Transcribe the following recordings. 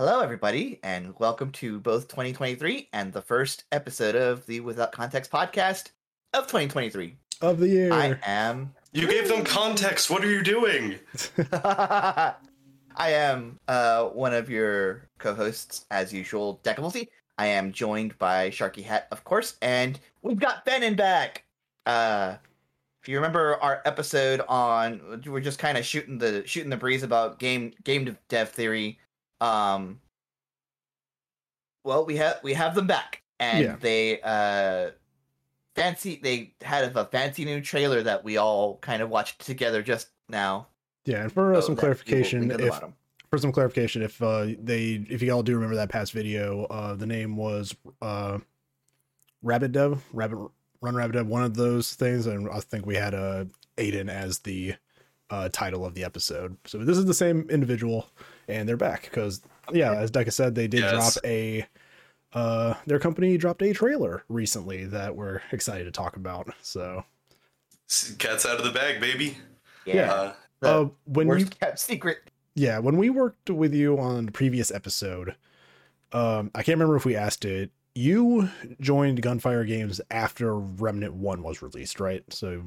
Hello, everybody, and welcome to both 2023 and the first episode of the Without Context podcast of 2023. of the year. I am. You gave them context. What are you doing? I am uh, one of your co-hosts, as usual, Decibelty. I am joined by Sharky Hat, of course, and we've got Benin back. Uh, if you remember our episode on, we're just kind of shooting the shooting the breeze about game game dev theory. Um, well, we have we have them back, and Yeah. they uh fancy they had a fancy new trailer that we all kind of watched together just now. yeah, and for uh, some that we will clarification, link at the if bottom. for some clarification, if uh, they if you all do remember that past video, uh, the name was uh, Rabbit Dev, Rabbit Run Rabbit Dev, one of those things, and I think we had uh, Aidan as the uh, title of the episode. So this is the same individual, and they're back because yeah, as Deca said, they did Yes. drop a. Uh, their company dropped a trailer recently that we're excited to talk about. So Cat's out of the bag, baby. yeah, Uh, uh, when worst you kept secret. Yeah, when we worked with you on the previous episode, um, I can't remember if we asked it. You joined Gunfire Games after Remnant One was released, right? So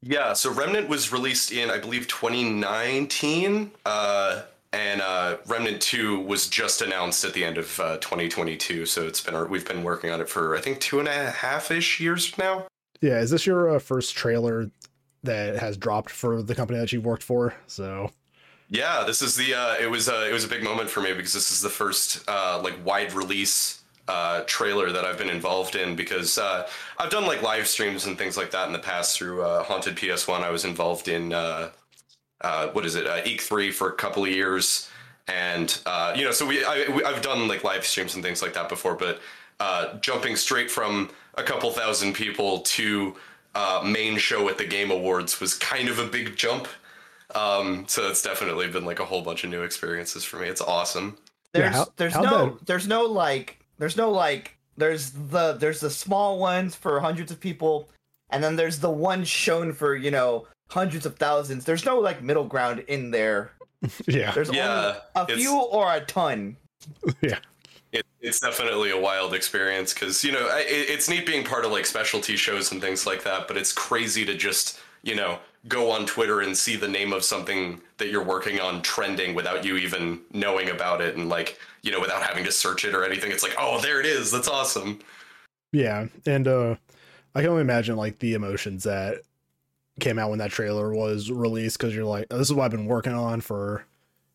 yeah, so Remnant was released in, I believe, 2019. Uh, and uh, Remnant 2 was just announced at the end of uh, 2022. So it's been we've been working on it for I think two and a half ish years now. yeah, is this your uh, first trailer that has dropped for the company that you've worked for? So Yeah, this is the uh, it was uh, it was a big moment for me because this is the first uh, like wide release uh, trailer that I've been involved in because uh, I've done like live streams and things like that in the past through uh, Haunted PS1. I was involved in uh, uh, what is it uh, Eek Three for a couple of years, and uh, you know so we, I, we I've done like live streams and things like that before, but uh, jumping straight from a couple thousand people to uh, main show at the Game Awards was kind of a big jump. Um, so it's definitely been like a whole bunch of new experiences for me. It's awesome. Yeah, There's how- there's how'd no that- there's no like there's no like there's the there's the small ones for hundreds of people, and then there's the one shown for you know hundreds of thousands. There's no like middle ground in there. yeah, There's Yeah, only a few or a ton. yeah, It, it's definitely a wild experience because you know I- it, it's neat being part of like specialty shows and things like that, but it's crazy to just you know go on Twitter and see the name of something that you're working on trending without you even knowing about it and like you know without having to search it or anything. It's like oh there it is. That's awesome. yeah. And uh, I can only imagine like the emotions that came out when that trailer was released because you're like, this is what I've been working on for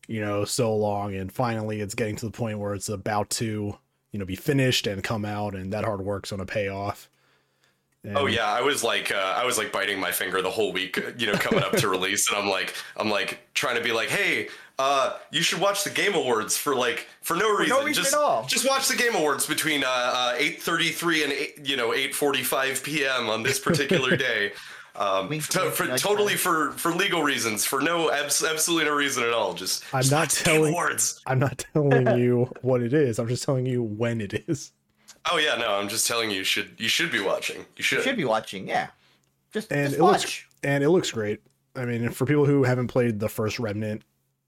you know so long, and finally it's getting to the point where it's about to you know be finished and come out, and that hard work's gonna pay off. And- Oh yeah, I was like, uh, I was like biting my finger the whole week, uh, you know, coming up to release, and I'm like, I'm like trying to be like, hey, uh, you should watch the Game Awards for like for no reason, no reason just at all. just watch the Game Awards between uh, uh, 8:33 and 8, you know 8:45 p.m. on this particular day. Um, Wink, to- for, totally for for legal reasons, for no abs- absolutely no reason at all. Just I'm just not watch the Game telling-. I'm not telling you what it is. I'm just telling you when it is. Oh yeah, no, I'm just telling you, you should you should be watching. You should. You should be watching, yeah. Just, And just it looks watch. and it looks great. I mean, for people who haven't played the first Remnant,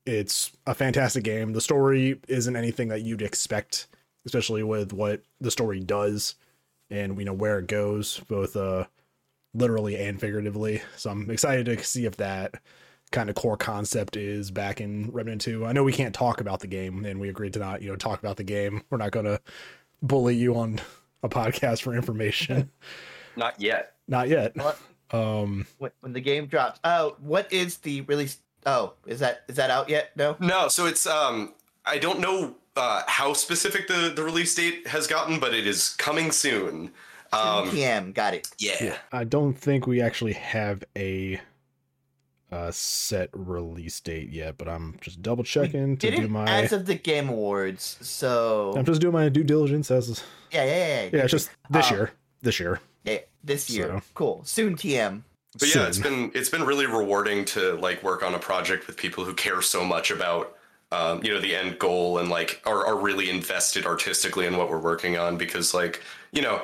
it's a fantastic game. The story isn't anything that you'd expect, especially with what the story does and you know where it goes, both uh literally and figuratively. So I'm excited to see if that kind of core concept is back in Remnant 2. I know we can't talk about the game and we agreed to not, you know, talk about the game. We're not going to bully you on a podcast for information. Not yet. not yet. What? Um when, when the game drops. Oh, what is the release? Oh, is that is that out yet? No. No, so it's um I don't know uh, how specific the the release date has gotten, but it is coming soon. Um, PM. Got it. yeah. I don't think we actually have a uh, set release date yet, but I'm just double checking to do my. as of the Game Awards. So I'm just doing my due diligence as yeah, yeah, yeah. yeah, it's just this Uh, year. This year. yeah, this year. So. Cool. Soon TM. But yeah, it's Soon. been it's been really rewarding to like work on a project with people who care so much about um, you know the end goal and like are, are really invested artistically in what we're working on because like you know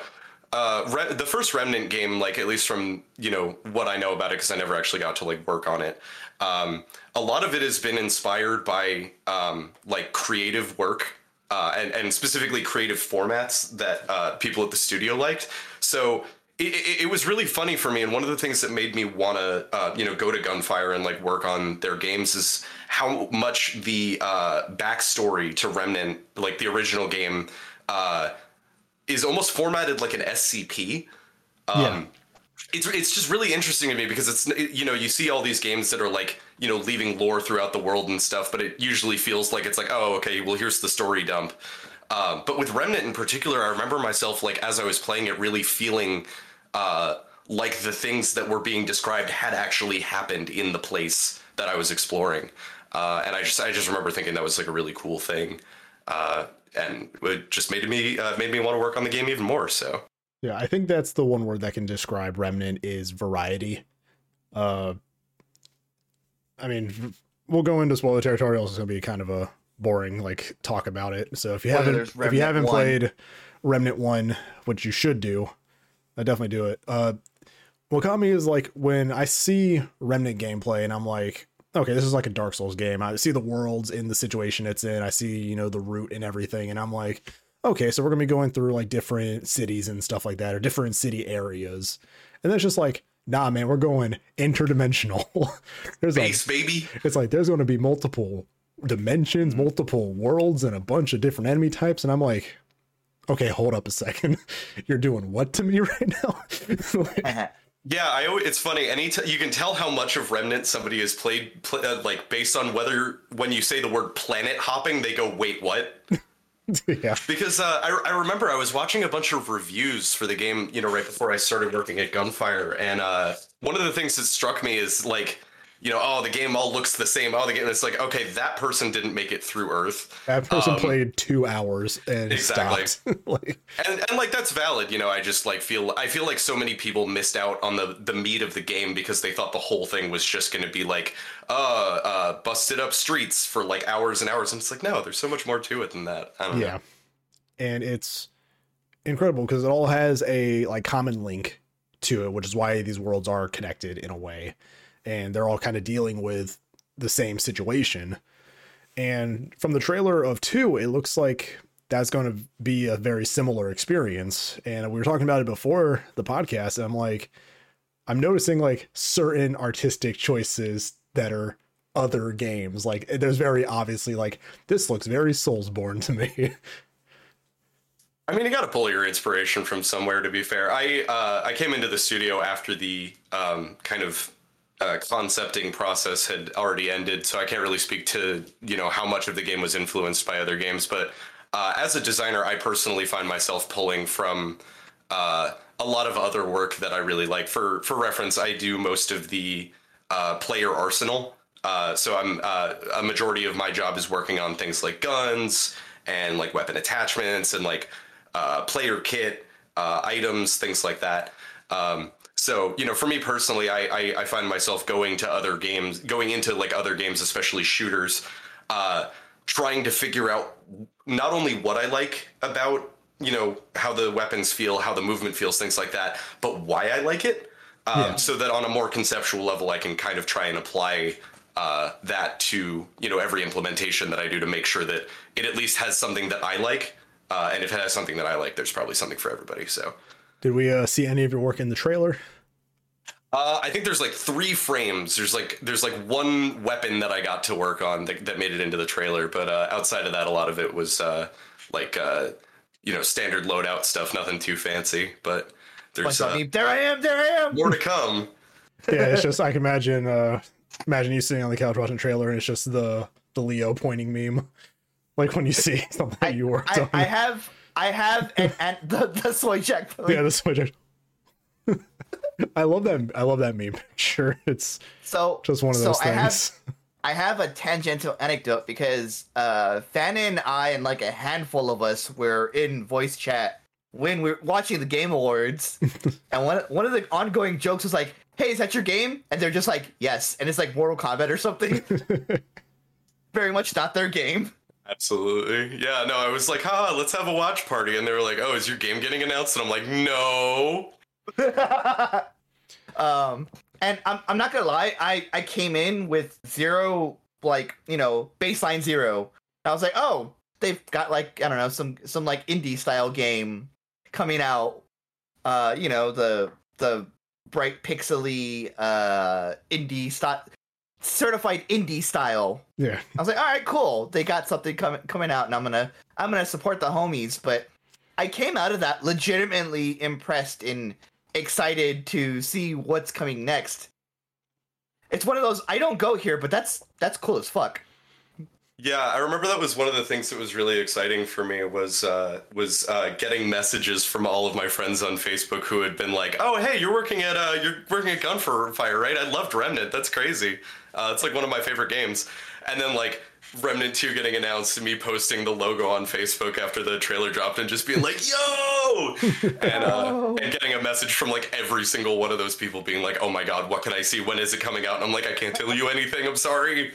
uh, Re- the first Remnant game, like at least from you know what I know about it, because I never actually got to like work on it. Um, a lot of it has been inspired by um, like creative work uh, and and specifically creative formats that uh, people at the studio liked. So it, it, it was really funny for me, and one of the things that made me want to uh, you know go to Gunfire and like work on their games is how much the uh, backstory to Remnant, like the original game. Is almost formatted like an SCP. Um, Yeah. It's it's just really interesting to me because it's you know you see all these games that are like you know leaving lore throughout the world and stuff, but it usually feels like it's like oh okay well here's the story dump. Um, but with Remnant in particular, I remember myself like as I was playing it, really feeling uh, like the things that were being described had actually happened in the place that I was exploring, uh, and I just I just remember thinking that was like a really cool thing. Uh, and it just made me uh, made me want to work on the game even more. So Yeah, I think that's the one word that can describe Remnant is variety. Uh, I mean, we'll go into spoiler territory. It's going to be kind of a boring like talk about it. So if you Spoilers, haven't if you haven't 1. played Remnant One, which you should do, I definitely do it. Uh, what got me is like when I see Remnant gameplay and I'm like, okay, this is like a Dark Souls game. I see the worlds in the situation it's in. I see you know the route and everything, and I'm like, okay, so we're gonna be going through like different cities and stuff like that, or different city areas, and then it's just like, nah, man, we're going interdimensional. there's like, base baby. it's like there's going to be multiple dimensions, hmm. multiple worlds, and a bunch of different enemy types, and I'm like, okay, hold up a second, you're doing what to me right now? Like, Yeah, I. always- It's funny. Any t- you can tell how much of Remnant somebody has played, pl- uh, like based on whether when you say the word planet hopping, they go, "Wait, what?" yeah, Because uh, I, I remember I was watching a bunch of reviews for the game, you know, right before I started working at Gunfire, and uh, one of the things that struck me is like, you know, oh, the game all looks the same. Oh, the game. It's like, okay, that person didn't make it through Earth. that person Um, played two hours and exactly. stopped. like, and and like that's valid you know i just like feel i feel like so many people missed out on the the meat of the game because they thought the whole thing was just going to be like uh uh busted up streets for like hours and hours and it's like no there's so much more to it than that i don't yeah, know and it's incredible because it all has a like common link to it, which is why these worlds are connected in a way, and they're all kind of dealing with the same situation. And from the trailer of two, it looks like that's going to be a very similar experience. And we were talking about it before the podcast, and I'm like, I'm noticing like certain artistic choices that are other games. Like there's very obviously like this looks very Soulsborne to me. i mean you got to pull your inspiration from somewhere to be fair i uh i came into the studio after the um kind of uh, concepting process had already ended, so I can't really speak to you know how much of the game was influenced by other games. But uh, as a designer, I personally find myself pulling from uh, a lot of other work that I really like. For for reference, I do most of the uh, player arsenal. Uh, so I'm uh, a majority of my job is working on things like guns and like weapon attachments and like player kit items, things like that. Um, so you know, for me personally, I, I I find myself going to other games, going into like other games, especially shooters, uh, trying to figure out not only what I like about you know how the weapons feel, how the movement feels, things like that, but why I like it. Um, Yeah. So that on a more conceptual level, I can kind of try and apply uh, that to you know every implementation that I do to make sure that it at least has something that I like. Uh, and if it has something that I like, there's probably something for everybody. So. Did we uh, see any of your work in the trailer? Uh, I think there's like three frames. There's like there's like one weapon that I got to work on that, that made it into the trailer, but uh, outside of that, a lot of it was uh, like uh, you know standard loadout stuff, nothing too fancy. But there's Bunch of uh, there I am, there I am. more to come. Yeah, it's just I can imagine uh imagine you sitting on the couch watching the trailer and it's just the the Leo pointing meme. Like when you see something that you worked I, on. I have, I have, and, and the the soy checkpoint. yeah, the is what I love that I love that meme picture. It's So just one of so those I have, things. I have a tangential anecdote because uh, Fanny and I and like a handful of us were in voice chat when we were watching the Game Awards, and one one of the ongoing jokes was like, "Hey, is that your game?" And they're just like, "Yes," and it's like Mortal Kombat or something. Very much not their game. Absolutely. Yeah, no, I was like, ah, let's have a watch party. And they were like, oh, is your game getting announced? And I'm like, no. um, and I'm, I'm not gonna lie, I, I came in with zero, like, you know, baseline zero. I was like, oh, they've got like, I don't know, some, some like indie style game coming out. Uh, you know, the, the bright pixely, uh, indie style, certified indie style. Yeah. I was like, all right, cool. They got something coming coming out, and I'm gonna I'm gonna support the homies. But I came out of that legitimately impressed and excited to see what's coming next. It's one of those I don't go here, but that's that's cool as fuck. Yeah, I remember that was one of the things that was really exciting for me was uh, was uh, getting messages from all of my friends on Facebook who had been like, "Oh, hey, you're working at uh, you're working at Gunfire, right? I loved Remnant. That's crazy. Uh, it's like one of my favorite games." And then like Remnant 2 getting announced and me posting the logo on Facebook after the trailer dropped and just being like, "Yo!" and uh, and getting a message from like every single one of those people being like, "Oh my god, what can I see? When is it coming out?" And I'm like, "I can't tell you anything. I'm sorry."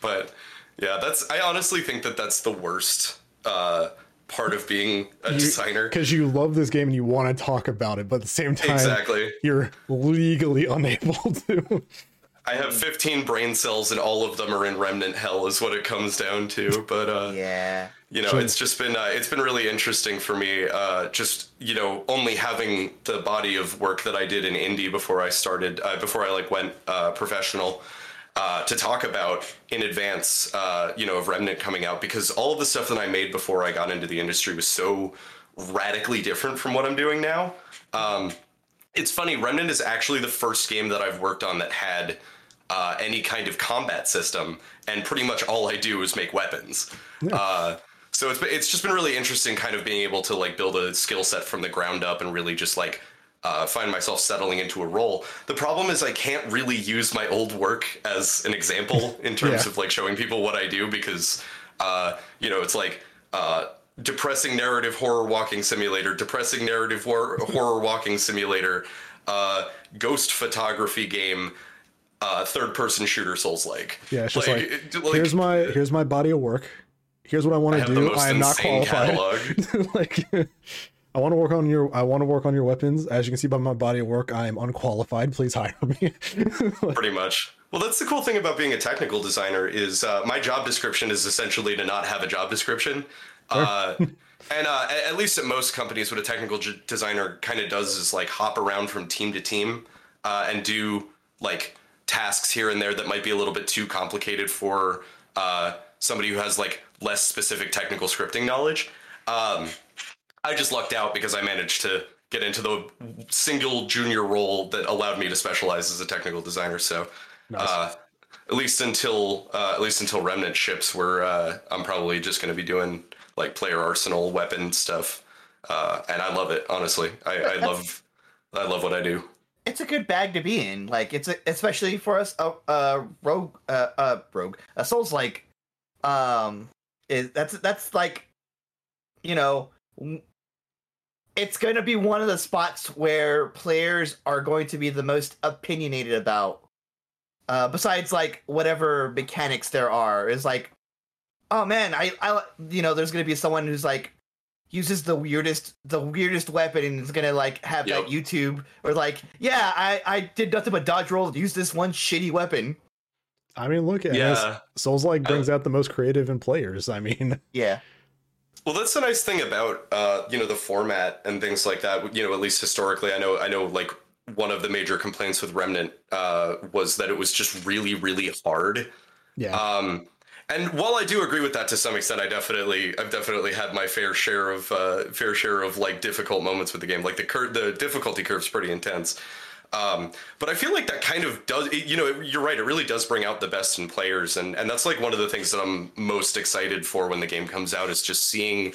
But yeah, that's. I honestly think that that's the worst uh, part of being a You- designer. Because you love this game and you want to talk about it, but at the same time, Exactly. you're legally unable to. I have 15 brain cells and all of them are in remnant hell, is what it comes down to. But uh, Yeah. you know, Sure. it's just been uh, it's been really interesting for me. Uh, just you know, only having the body of work that I did in indie before I started, uh, before I like went uh, professional. Uh, to talk about in advance, uh, you know, of Remnant coming out because all of the stuff that I made before I got into the industry was so radically different from what I'm doing now. Um, it's funny, Remnant is actually the first game that I've worked on that had uh, any kind of combat system, and pretty much all I do is make weapons. Uh, so it's it's just been really interesting, kind of being able to like build a skill set from the ground up and really just like uh, find myself settling into a role. The problem is I can't really use my old work as an example in terms Yeah. of like showing people what I do because uh, you know it's like. Uh, depressing narrative horror walking simulator depressing narrative hor- horror walking simulator uh, ghost photography game uh, third person shooter souls like Yeah, it's just like, it- here's my here's my body of work. Here's what I want to do. I am not qualified. like, I want to work on your I want to work on your weapons. As you can see by my body of work, I am unqualified. Please hire me. pretty much well that's the cool thing about being a technical designer is uh, my job description is essentially to not have a job description uh, and uh, at, least at most companies what a technical j- designer kind of does is like hop around from team to team uh, and do like tasks here and there that might be a little bit too complicated for uh, somebody who has like less specific technical scripting knowledge um, I just lucked out because I managed to get into the single junior role that allowed me to specialize as a technical designer. So, uh, at least until uh, at least until Remnant ships, where uh, I'm probably just going to be doing like player arsenal weapon stuff, uh, and I love it. Honestly, I, I love I love what I do. It's a good bag to be in. Like it's a, especially for us a uh rogue uh, uh rogue. A souls like um is that's that's like you know w- it's going to be one of the spots where players are going to be the most opinionated about uh besides like whatever mechanics there are is like oh man i i you know there's going to be someone who's like uses the weirdest the weirdest weapon and is gonna like have that YouTube or like, yeah, I I did nothing but dodge roll, use this one shitty weapon. I mean, look at Yeah. Souls like brings out the most creative in players. I mean, Yeah. Well, that's the nice thing about uh, you know the format and things like that. You know, at least historically, I know I know like one of the major complaints with Remnant uh, was that it was just really really hard. yeah, Um, and while I do agree with that to some extent, I definitely I've definitely had my fair share of uh, fair share of like difficult moments with the game. Like the cur- the difficulty curve's pretty intense. Um, but I feel like that kind of does, it, you know, it, you're right. It really does bring out the best in players, and and that's like one of the things that I'm most excited for when the game comes out is just seeing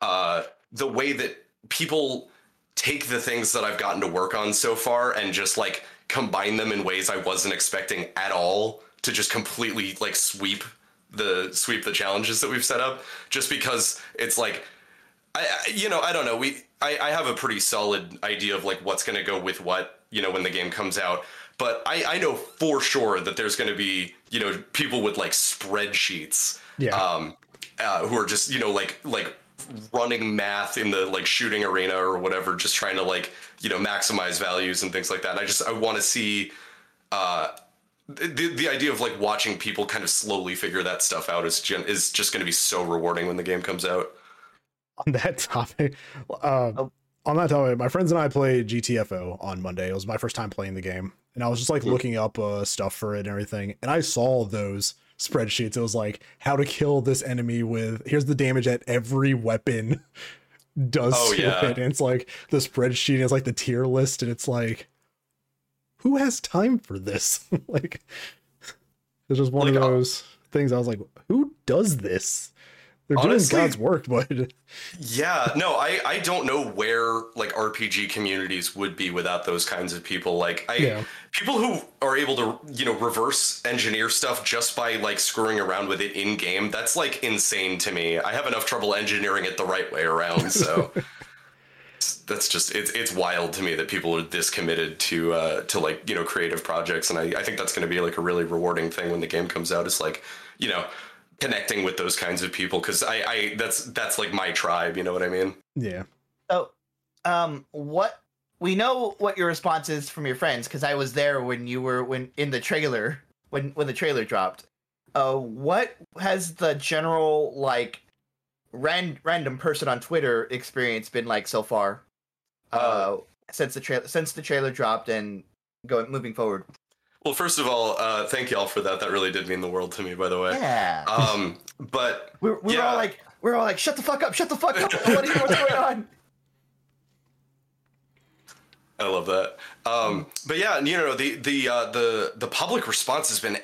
uh, the way that people take the things that I've gotten to work on so far and just like combine them in ways I wasn't expecting at all to just completely like sweep the sweep the challenges that we've set up. Just because it's like I, I you know I don't know we I, I have a pretty solid idea of like what's to go with what you know when the game comes out but I, I know for sure that there's going to be you know people with like spreadsheets Yeah. um uh, who are just you know like like running math in the like shooting arena or whatever, just trying to like you know maximize values and things like that. And I just I want to see. Uh, the, the idea of like watching people kind of slowly figure that stuff out is gen- is just going to be so rewarding when the game comes out. On that topic, uh, On that topic, my friends and I played GTFO on Monday. It was my first time playing the game, and I was just like Hmm. looking up uh, stuff for it and everything, and I saw those spreadsheets. It was like how to kill this enemy with here's the damage that every weapon does Oh, to yeah. it. And it's like the spreadsheet is like the tier list, and it's like who has time for this? like it's just one Like, of uh, those things. I was like, who does this? They're Honestly- doing God's work, but Yeah, no, I I don't know where like RPG communities would be without those kinds of people. Like I Yeah. people who are able to, you know, reverse engineer stuff just by like screwing around with it in game. That's like insane to me. I have enough trouble engineering it the right way around, so that's just it's it's wild to me that people are this committed to uh to like, you know, creative projects and I I think that's going to be like a really rewarding thing when the game comes out it's like, you know, connecting with those kinds of people cuz I I that's that's like my tribe, you know what I mean? yeah. So, um, what we know what your response is from your friends because I was there when you were when in the trailer when when the trailer dropped. Uh, what has the general like ran, random person on Twitter experience been like so far? Uh, since the trailer since the trailer dropped and going moving forward. Well, first of all, uh, thank y'all for that. That really did mean the world to me, by the way. Yeah, Um, but we we were yeah. all like we were all like shut the fuck up, shut the fuck up. you what's going on? I love that. Um, but yeah, you know the the uh, the the public response has been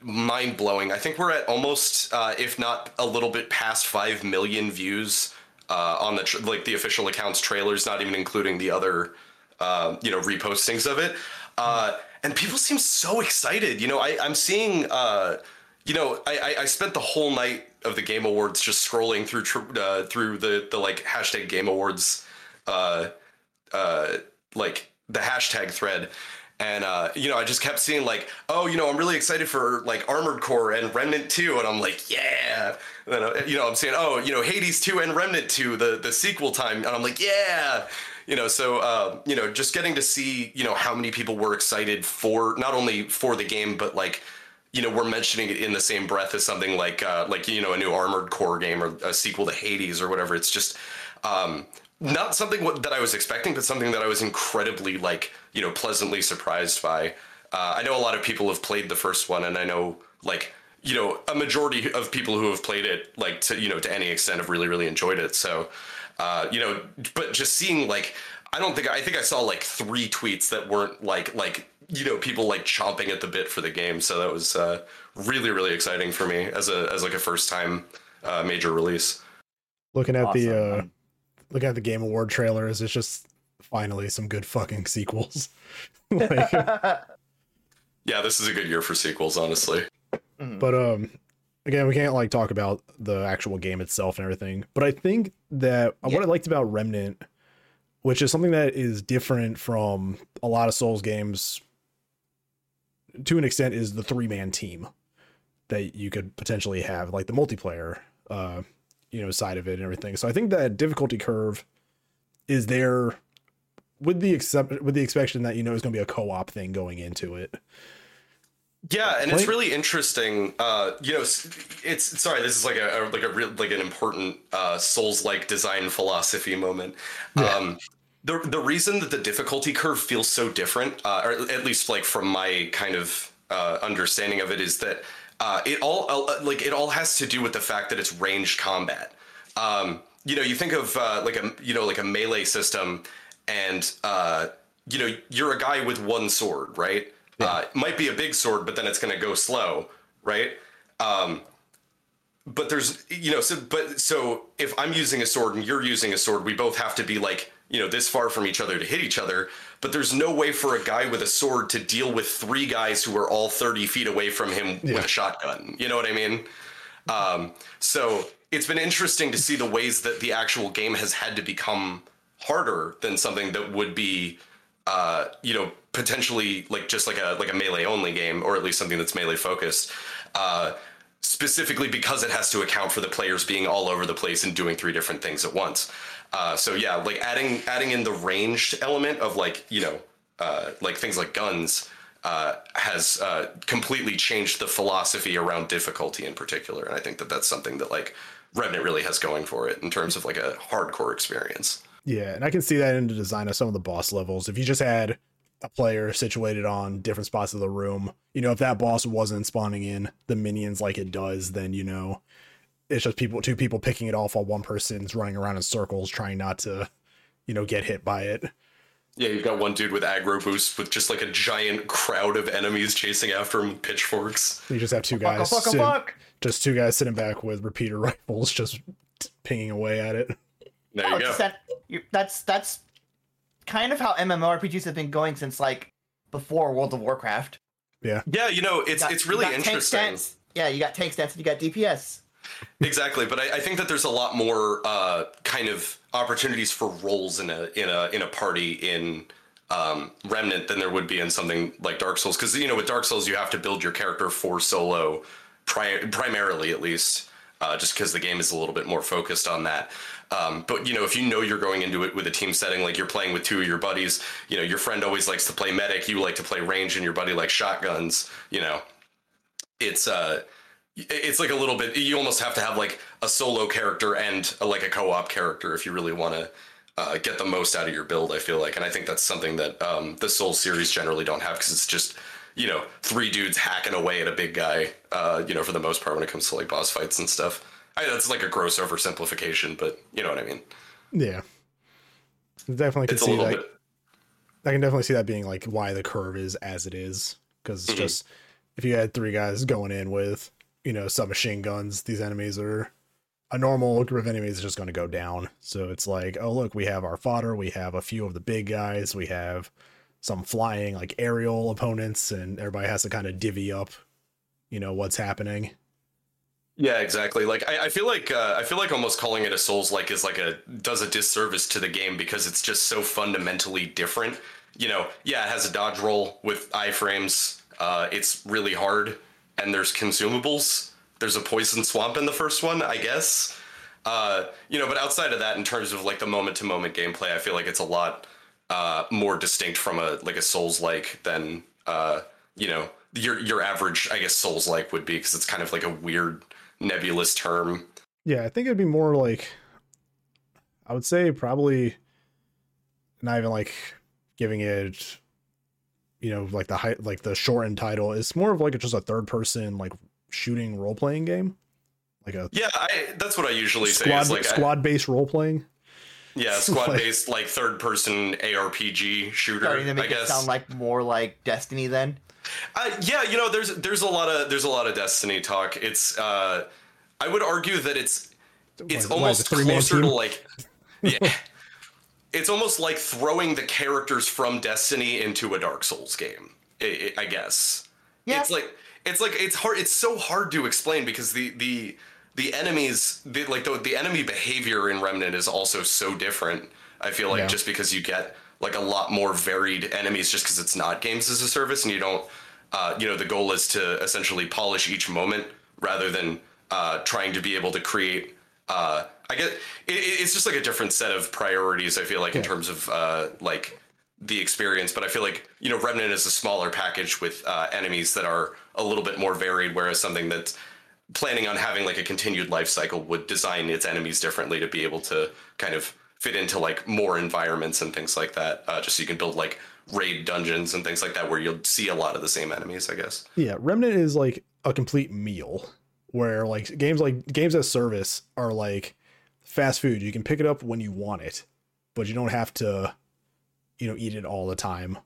mind blowing. I think we're at almost, uh, if not a little bit past five million views uh, on the tr- like the official accounts trailers, not even including the other uh, you know repostings of it. Uh, and people seem so excited. You know, I, I'm seeing. Uh, you know, I, I spent the whole night of the Game Awards just scrolling through uh, through the the like hashtag Game Awards. Uh, uh, like the hashtag thread and uh, you know i just kept seeing like oh you know i'm really excited for like armored core and remnant 2 and i'm like yeah and then, uh, you know i'm saying oh you know hades 2 and remnant 2 the the sequel time and i'm like yeah you know so uh, you know just getting to see you know how many people were excited for not only for the game but like you know we're mentioning it in the same breath as something like uh, like you know a new armored core game or a sequel to hades or whatever it's just um, not something that I was expecting, but something that I was incredibly like you know pleasantly surprised by. Uh, I know a lot of people have played the first one, and I know like you know a majority of people who have played it like to you know to any extent have really really enjoyed it. So uh, you know, but just seeing like I don't think I think I saw like three tweets that weren't like like you know people like chomping at the bit for the game. So that was uh, really really exciting for me as a as like a first time uh, major release. Looking at the uh Awesome. looking at the game award trailers, it's just finally some good fucking sequels. like, Yeah, this is a good year for sequels, honestly. Mhm. but um again, we can't like talk about the actual game itself and everything. But I think that Yeah. what I liked about Remnant, which is something that is different from a lot of Souls games to an extent, is the three man team that you could potentially have, like the multiplayer uh, you know, side of it and everything. So I think that difficulty curve is there with the except with the expectation that you know it's going to be a co-op thing going into it. Yeah, and it's really interesting. Uh, you know, it's sorry, this is like a, a like a real like an important uh, Souls-like design philosophy moment. Um, the the reason that the difficulty curve feels so different, uh, or at least like from my kind of uh, understanding of it, is that uh, it all uh, like it all has to do with the fact that it's ranged combat. Um, you know, you think of uh, like a you know like a melee system, and uh, you know you're a guy with one sword, right? Uh, it might be a big sword, but then it's going to go slow, right? Um, but there's you know so but so if I'm using a sword and you're using a sword, we both have to be like you know this far from each other to hit each other. But there's no way for a guy with a sword to deal with three guys who are all 30 feet away from him with a shotgun. You know what I mean? Um, so it's been interesting to see the ways that the actual game has had to become harder than something that would be, uh, you know, potentially like just like a like a melee only game, or at least something that's melee focused. Uh, specifically because it has to account for the players being all over the place and doing three different things at once. Uh, so yeah, like adding adding in the ranged element of like you know uh, like things like guns uh, has uh, completely changed the philosophy around difficulty in particular, and I think that that's something that like Remnant really has going for it in terms of like a hardcore experience. Yeah, and I can see that in the design of some of the boss levels. If you just had a player situated on different spots of the room, you know, if that boss wasn't spawning in the minions like it does, then you know, it's just people two people picking it off while one person's running around in circles trying not to, you know, get hit by it. Yeah, you've got one dude with aggro boost with just like a giant crowd of enemies chasing after him with pitchforks. You just have two Fuck, guys, fuck, sitting- fuck. just two guys sitting back with repeater rifles, just pinging away at it. There Oh, you go. that, you, that's that's kind of how MMORPGs have been going since like before World of Warcraft. Yeah, Yeah, you know, it's Got- it's really got tank interesting. stats. Yeah, you got tank stats and you got DPS. exactly, but I, I think that there's a lot more uh, kind of opportunities for roles in a in a in a party in um, Remnant than there would be in something like Dark Souls. Because you know, with Dark Souls, you have to build your character for solo, pri- primarily at least, uh, just because the game is a little bit more focused on that. Um, but you know, if you know you're going into it with a team setting, like you're playing with two of your buddies, you know, your friend always likes to play medic, you like to play range, and your buddy likes shotguns. You know, it's uh it's like a little bit you almost have to have like a solo character and a, like a co-op character if you really want to uh, get the most out of your build i feel like and i think that's something that um, the soul series generally don't have because it's just you know three dudes hacking away at a big guy uh, you know for the most part when it comes to like boss fights and stuff I, that's like a gross oversimplification but you know what i mean Yeah, definitely can it's see that. bit I can definitely see that being like why the curve is as it is because it's Mhm. just if you had three guys going in with you know submachine guns, these enemies are a normal group of enemies is just going to go down. So it's like, oh look, we have our fodder, we have a few of the big guys, we have some flying like aerial opponents, and everybody has to kind of divvy up, you know, what's happening. Yeah, exactly. Like I, I feel like uh, I feel like almost calling it a Souls like is like a does a disservice to the game because it's just so fundamentally different. You know, yeah, it has a dodge roll with iframes. Uh, it's really hard, and there's consumables. There's a poison swamp in the first one, I guess. Uh, you know, but outside of that, in terms of like the moment to moment gameplay, I feel like it's a lot uh, more distinct from a like a Souls like than uh, you know your your average, I guess Souls like would be because it's kind of like a weird nebulous term. Yeah, I think it'd be more like I would say probably not even like giving it you know like the height like the shortened title. It's more of like just a third person like shooting role playing game. Like a Yeah, I, that's what I usually say. squad Is like squad based role playing. Yeah, squad based like third person ARPG shooter. Starting to I make it guess. sound like more like Destiny then. Uh, yeah, you know, there's there's a lot of there's a lot of Destiny talk. It's uh, I would argue that it's it's What- what, almost three-man closer to like yeah. it's almost like throwing the characters from Destiny into a Dark Souls game. I, I I guess. Yeah. It's like it's like it's hard. It's so hard to explain because the the the enemies, the, like the the enemy behavior in Remnant is also so different. I feel like Yeah. just because you get like a lot more varied enemies, just because it's not games as a service, and you don't, uh, you know, the goal is to essentially polish each moment rather than uh, trying to be able to create. Uh, I get it, it- it's just like a different set of priorities. I feel like in terms of uh, like the experience, but I feel like you know Remnant is a smaller package with uh, enemies that are a little bit more varied, whereas something that's planning on having like a continued life cycle would design its enemies differently to be able to kind of fit into like more environments and things like that. Uh, just so you can build like raid dungeons and things like that where you'll see a lot of the same enemies, I guess. Yeah, Remnant is like a complete meal where like games like games as service are like fast food. You can pick it up when you want it, but you don't have to you know eat it all the time.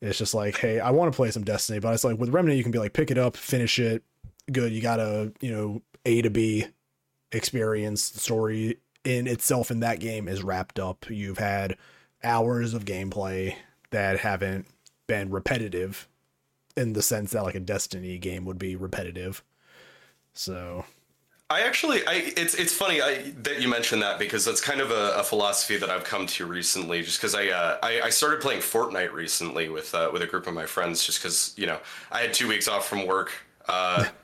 It's just like, hey, I want to play some Destiny, but it's like with Remnant you can be like pick it up, finish it, good. You got a, you know, A to B experience. The story in itself in that game is wrapped up. You've had hours of gameplay that haven't been repetitive in the sense that like a Destiny game would be repetitive. So I actually, I it's it's funny I, that you mentioned that because that's kind of a, a philosophy that I've come to recently. Just because I, uh, I I started playing Fortnite recently with uh, with a group of my friends, just because you know I had two weeks off from work. Uh,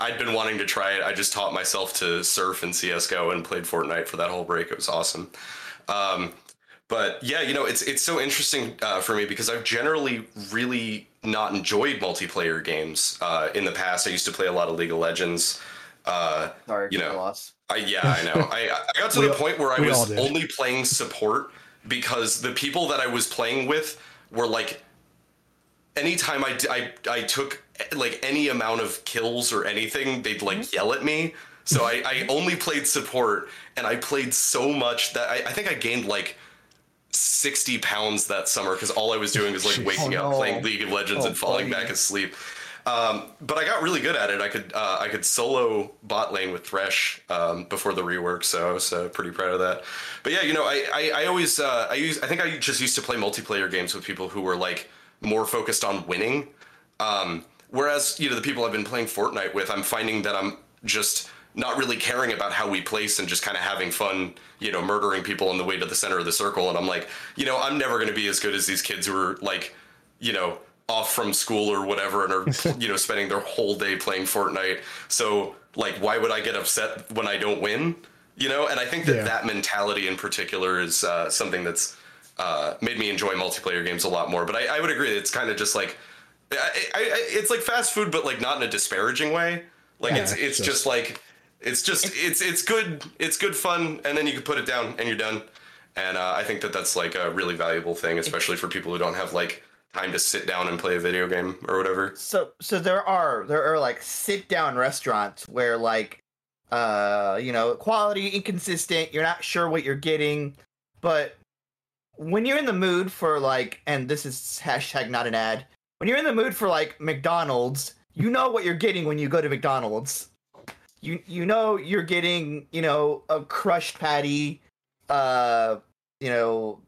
I'd been wanting to try it. I just taught myself to surf in CS:GO and played Fortnite for that whole break. It was awesome. Um, but yeah, you know, it's it's so interesting uh, for me because I've generally really not enjoyed multiplayer games uh, in the past. I used to play a lot of League of Legends. Uh, Sorry you for know, the loss. I, yeah, I know. I, I got to We the all- point where I was only playing support because the people that I was playing with were like, anytime I, I, I took like any amount of kills or anything, they'd like Mm-hmm. yell at me. So I, I only played support and I played so much that I, I think I gained like 60 pounds that summer because all I was doing was like waking Oh, up playing League of Legends Oh, and falling back asleep. Um, but I got really good at it. I could uh, I could solo bot lane with Thresh um, before the rework, so I was uh, pretty proud of that. But yeah, you know, I I, I always uh, I use I think I just used to play multiplayer games with people who were like more focused on winning. Um, whereas you know the people I've been playing Fortnite with, I'm finding that I'm just not really caring about how we place and just kind of having fun, you know, murdering people on the way to the center of the circle. And I'm like, you know, I'm never going to be as good as these kids who are like, you know, off from school or whatever and are, you know, spending their whole day playing Fortnite. So like, why would I get upset when I don't win? You know, and I think that Yeah. that mentality in particular is uh, something that's uh, made me enjoy multiplayer games a lot more. But I, I would agree, it's kind of just like I, I, I, it's like fast food, but like not in a disparaging way. Like Yeah, it's it's just- just like it's just it's it's good it's good fun, and then you can put it down and you're done. And uh, I think that that's like a really valuable thing, especially for people who don't have like time to sit down and play a video game or whatever. So so there are there are like sit down restaurants where like uh you know quality inconsistent you're not sure what you're getting but when you're in the mood for like and this is hashtag not an ad when you're in the mood for like mcdonald's you know what you're getting when you go to mcdonald's you you know you're getting you know a crushed patty uh you know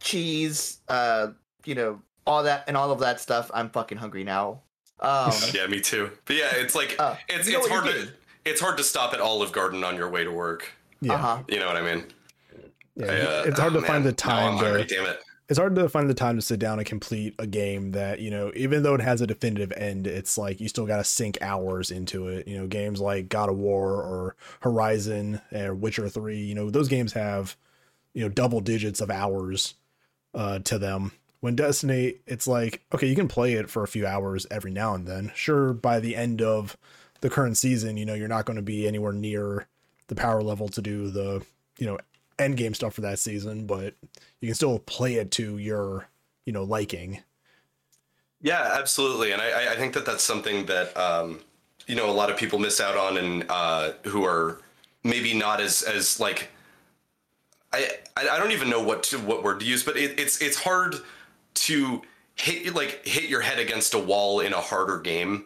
cheese uh you know all that and all of that stuff i'm fucking hungry now um Yeah, me too. But yeah, it's like Uh, it's you know it's hard to it's hard to stop at Olive Garden on your way to work. Yeah, uh-huh You know what I mean? yeah. I, uh, it's hard oh, to find man. the Now I'm time hungry, damn it. It's hard to find the time to sit down and complete a game that you know, even though it has a definitive end, it's like you still got to sink hours into it. You know, games like God of War or Horizon or Witcher Three. You know, those games have you know double digits of hours uh, to them. When Destiny, it's like okay, you can play it for a few hours every now and then. Sure, by the end of the current season, you know you're not going to be anywhere near the power level to do the you know end game stuff for that season, but you can still play it to your you know liking. Yeah, absolutely, and I, I- think that that's something that um, you know a lot of people miss out on, and uh, who are maybe not as as like I I I don't even know what to, what word to use, but it, it's it's hard to hit like hit your head against a wall in a harder game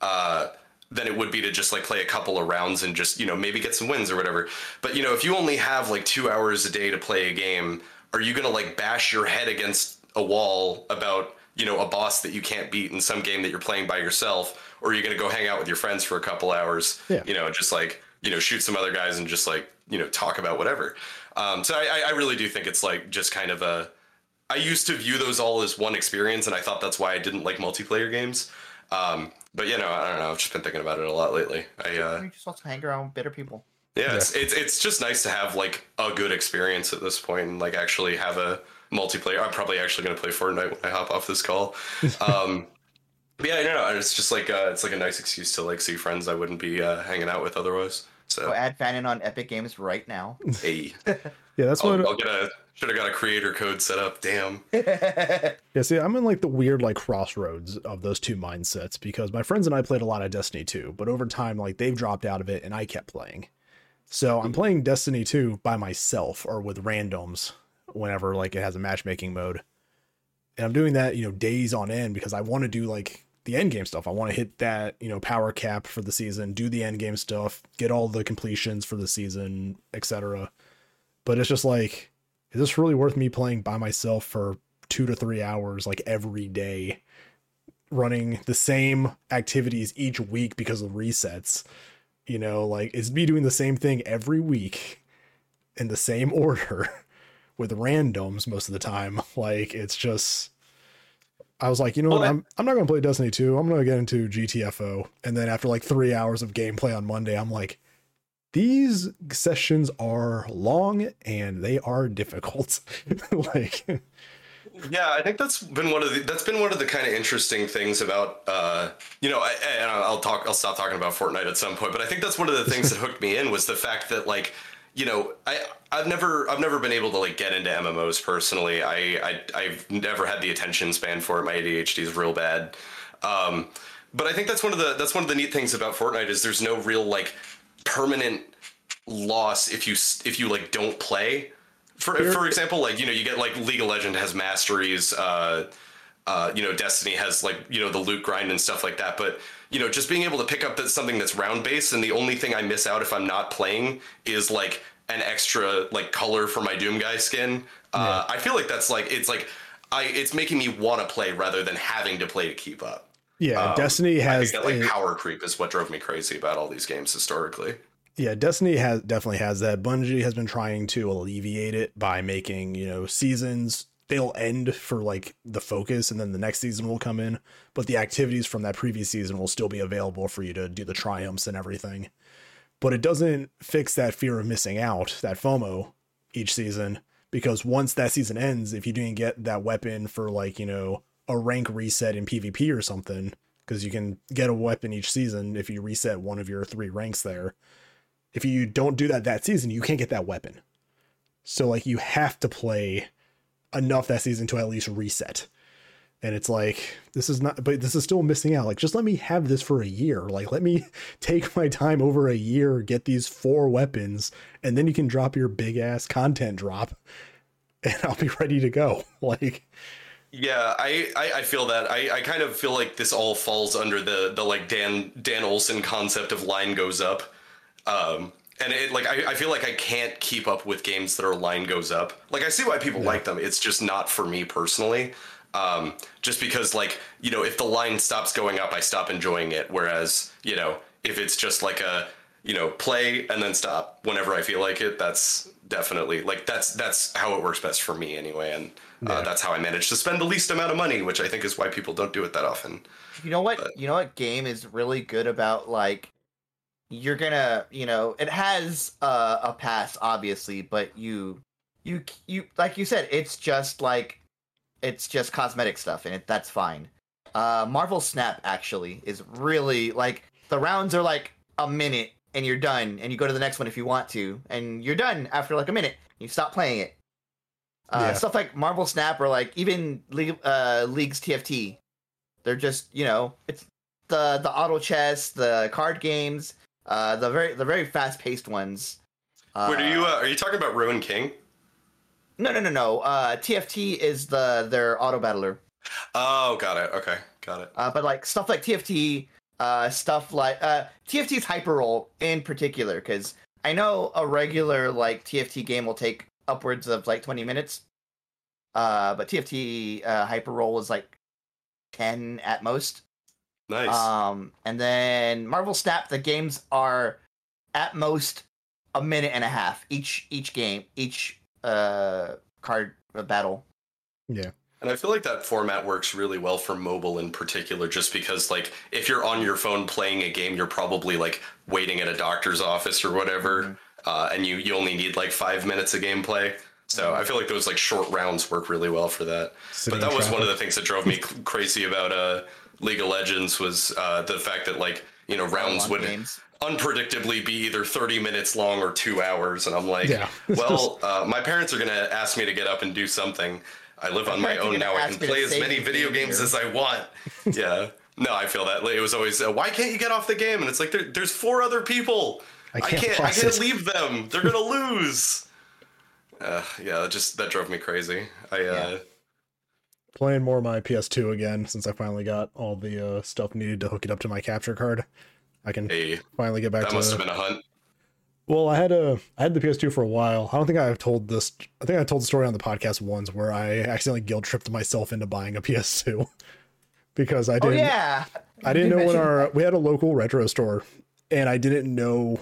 uh, than it would be to just like play a couple of rounds and just you know maybe get some wins or whatever. But you know if you only have like two hours a day to play a game, are you gonna like bash your head against a wall about you know a boss that you can't beat in some game that you're playing by yourself, or are you gonna go hang out with your friends for a couple hours? Yeah. You know, just like you know shoot some other guys and just like you know talk about whatever. Um, so I, I really do think it's like just kind of a I used to view those all as one experience, and I thought that's why I didn't like multiplayer games. Um, but you know, I don't know. I've just been thinking about it a lot lately. I uh, you just also hang around with better people yeah, It's, it's it's just nice to have like a good experience at this point, and like actually have a multiplayer. I'm probably actually going to play Fortnite when I hop off this call. Um, but yeah, I don't know. It's just like uh, it's like a nice excuse to like see friends I wouldn't be uh, hanging out with otherwise. so So add Fannon on epic games right now hey, Yeah, that's I'll, what. I'll get a should have got a creator code set up. Damn. Yeah, see, I'm in like the weird like crossroads of those two mindsets because my friends and I played a lot of Destiny 2, but over time, like they've dropped out of it and I kept playing. So I'm playing Destiny 2 by myself or with randoms whenever like it has a matchmaking mode. And I'm doing that, you know, days on end because I want to do like the end game stuff. I want to hit that, you know, power cap for the season, do the end game stuff, get all the completions for the season, etc. But it's just like, is this really worth me playing by myself for two to three hours, like every day, running the same activities each week because of resets? You know, like is me doing the same thing every week in the same order with randoms most of the time. Like it's just I was like, you know what? I'm I'm not going to play Destiny 2. I'm going to get into GTFO. And then after like 3 hours of gameplay on Monday, I'm like these sessions are long and they are difficult. like Yeah, I think that's been one of the that's been one of the kind of interesting things about uh, you know, I, and I'll talk I'll stop talking about Fortnite at some point, but I think that's one of the things that hooked me in was the fact that like you know, I I've never I've never been able to like get into MMOs personally. I, I I've never had the attention span for it. My ADHD is real bad. Um, but I think that's one of the that's one of the neat things about Fortnite is there's no real like permanent loss if you if you like don't play. For for example, like you know you get like League of Legend has masteries. Uh, uh, you know, Destiny has like you know the loot grind and stuff like that. But you know, just being able to pick up that something that's round based, and the only thing I miss out if I'm not playing is like an extra like color for my Doom guy skin. Uh, I feel like that's like it's like I it's making me want to play rather than having to play to keep up. Yeah, Um, Destiny has that like a- power creep is what drove me crazy about all these games historically. Yeah, Destiny has definitely has that. Bungie has been trying to alleviate it by making, you know, seasons they'll end for like the focus and then the next season will come in, but the activities from that previous season will still be available for you to do the triumphs and everything. But it doesn't fix that fear of missing out, that FOMO each season because once that season ends, if you didn't get that weapon for like, you know, a rank reset in PvP or something, because you can get a weapon each season if you reset one of your three ranks there if you don't do that that season, you can't get that weapon. So like you have to play enough that season to at least reset. And it's like this is not but this is still missing out. Like just let me have this for a year. Like let me take my time over a year, get these four weapons, and then you can drop your big ass content drop and I'll be ready to go. Like Yeah, I, I, I feel that. I, I kind of feel like this all falls under the the like Dan Dan Olson concept of line goes up. Um and it like I, I feel like I can't keep up with games that are line goes up. Like I see why people like them. It's just not for me personally. Um just because like, you know, if the line stops going up, I stop enjoying it. Whereas, you know, if it's just like a you know, play and then stop whenever I feel like it, that's definitely like that's that's how it works best for me anyway and uh, that's how I manage to spend the least amount of money, which I think is why people don't do it that often. You know what? You know what game is really good about like you're gonna, you know, it has uh, a pass obviously, but you you you like you said it's just like it's just cosmetic stuff and it, that's fine. Uh Marvel Snap actually is really like the rounds are like a minute and you're done and you go to the next one if you want to and you're done after like a minute. You stop playing it. Uh, Yeah. Stuff like Marvel Snap or like even League, uh, League's TFT. They're just you know it's the the auto chess, the card games, uh, the very the very fast paced ones. Uh, Wait, are you uh, are you talking about Ruined King? No, no, no, no. Uh, TFT is the their auto battler. Oh, got it. Okay, got it. Uh, but like stuff like TFT, uh, stuff like uh, TFT's hyper roll in particular, because I know a regular like TFT game will take upwards of like twenty minutes. Uh, but TFT uh, hyper roll is like ten at most. Nice. Um, and then Marvel Snap, the games are at most a minute and a half each each game, each uh card uh, battle. yeah. And I feel like that format works really well for mobile in particular, just because like if you're on your phone playing a game, you're probably like waiting at a doctor's office or whatever, uh, and you you only need like five minutes of gameplay. So I feel like those like short rounds work really well for that. Sitting but that in was one of the things that drove me crazy about uh, League of Legends was uh, the fact that like you know rounds would games. unpredictably be either 30 minutes long or two hours and i'm like Yeah. well uh, my parents are going to ask me to get up and do something i live on my parents own now i can play as many video games here. as i want yeah no i feel that it was always uh, why can't you get off the game and it's like there, there's four other people I i can't can't i can't it. leave them they're going to lose uh, yeah that just that drove me crazy i uh Yeah. Playing more of my PS2 again since I finally got all the uh, stuff needed to hook it up to my capture card. I can hey finally get back that to must have been a hunt Well, I had a I had the PS2 for a while. I don't think I've told this. I think I told the story on the podcast once where I accidentally guilt tripped myself into buying a PS2 because I Oh didn't. yeah, I didn't You know when mentioned our we had a local retro store, and I didn't know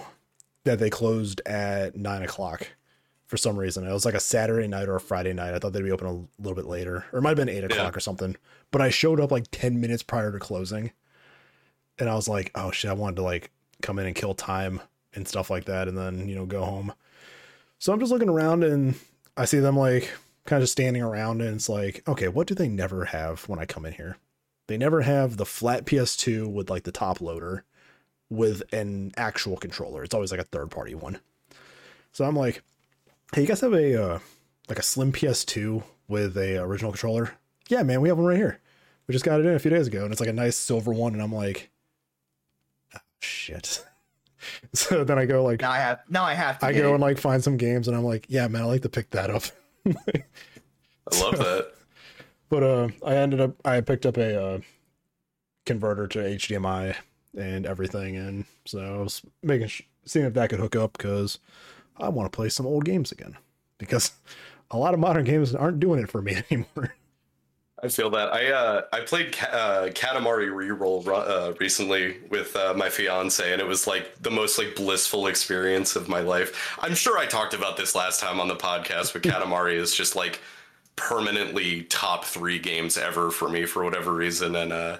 that they closed at nine o'clock. for some reason. It was like a Saturday night or a Friday night. I thought they'd be open a little bit later, or it might have been eight o'clock or something. But I showed up like ten minutes prior to closing, and I was like, "Oh shit!" I wanted to like come in and kill time and stuff like that, and then you know go home. So I'm just looking around and I see them like kind of just standing around, and it's like, okay, what do they never have when I come in here? They never have the flat PS2 with like the top loader with an actual controller. It's always like a third party one. So I'm like, hey, you guys have a uh, like a slim PS2 with a original controller? Yeah, man, we have one right here. We just got it in a few days ago, and it's like a nice silver one. And I'm like, oh, shit. so then I go like, Now I have. Now I have. To I get go it. and like find some games, and I'm like, yeah, man, I like to pick that up. I love that. But uh, I ended up I picked up a uh, converter to HDMI and everything, and so I was making sh- seeing if that could hook up because I want to play some old games again because a lot of modern games aren't doing it for me anymore. I feel that. I uh, I played Ka- uh, Katamari Reroll uh, recently with uh, my fiance, and it was like the most like blissful experience of my life. I'm sure I talked about this last time on the podcast, but Katamari is just like permanently top three games ever for me for whatever reason. And uh,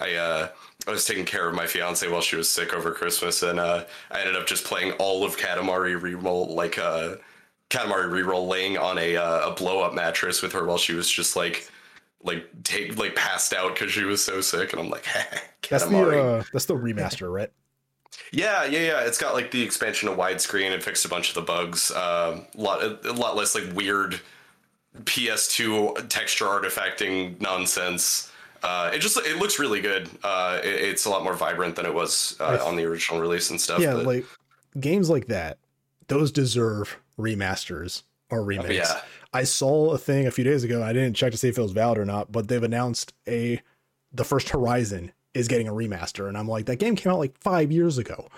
I uh, I was taking care of my fiance while she was sick over Christmas, and uh, I ended up just playing all of Katamari Reroll like uh, Katamari Reroll laying on a uh, a blow up mattress with her while she was just like like take like passed out because she was so sick, and I'm like, That's the Katamari. uh, that's the remaster, right? yeah, yeah, yeah. It's got like the expansion of widescreen. It fixed a bunch of the bugs. A lot, a lot less like weird PS2 texture artifacting nonsense. Uh, it just it looks really good. Uh, it, it's a lot more vibrant than it was uh, on the original release and stuff. yeah, but- like games like that, those deserve remasters or remakes. yeah. I saw a thing a few days ago. I didn't check to see if it was valid or not, but they've announced a the first Horizon is getting a remaster, and I'm like, that game came out like five years ago.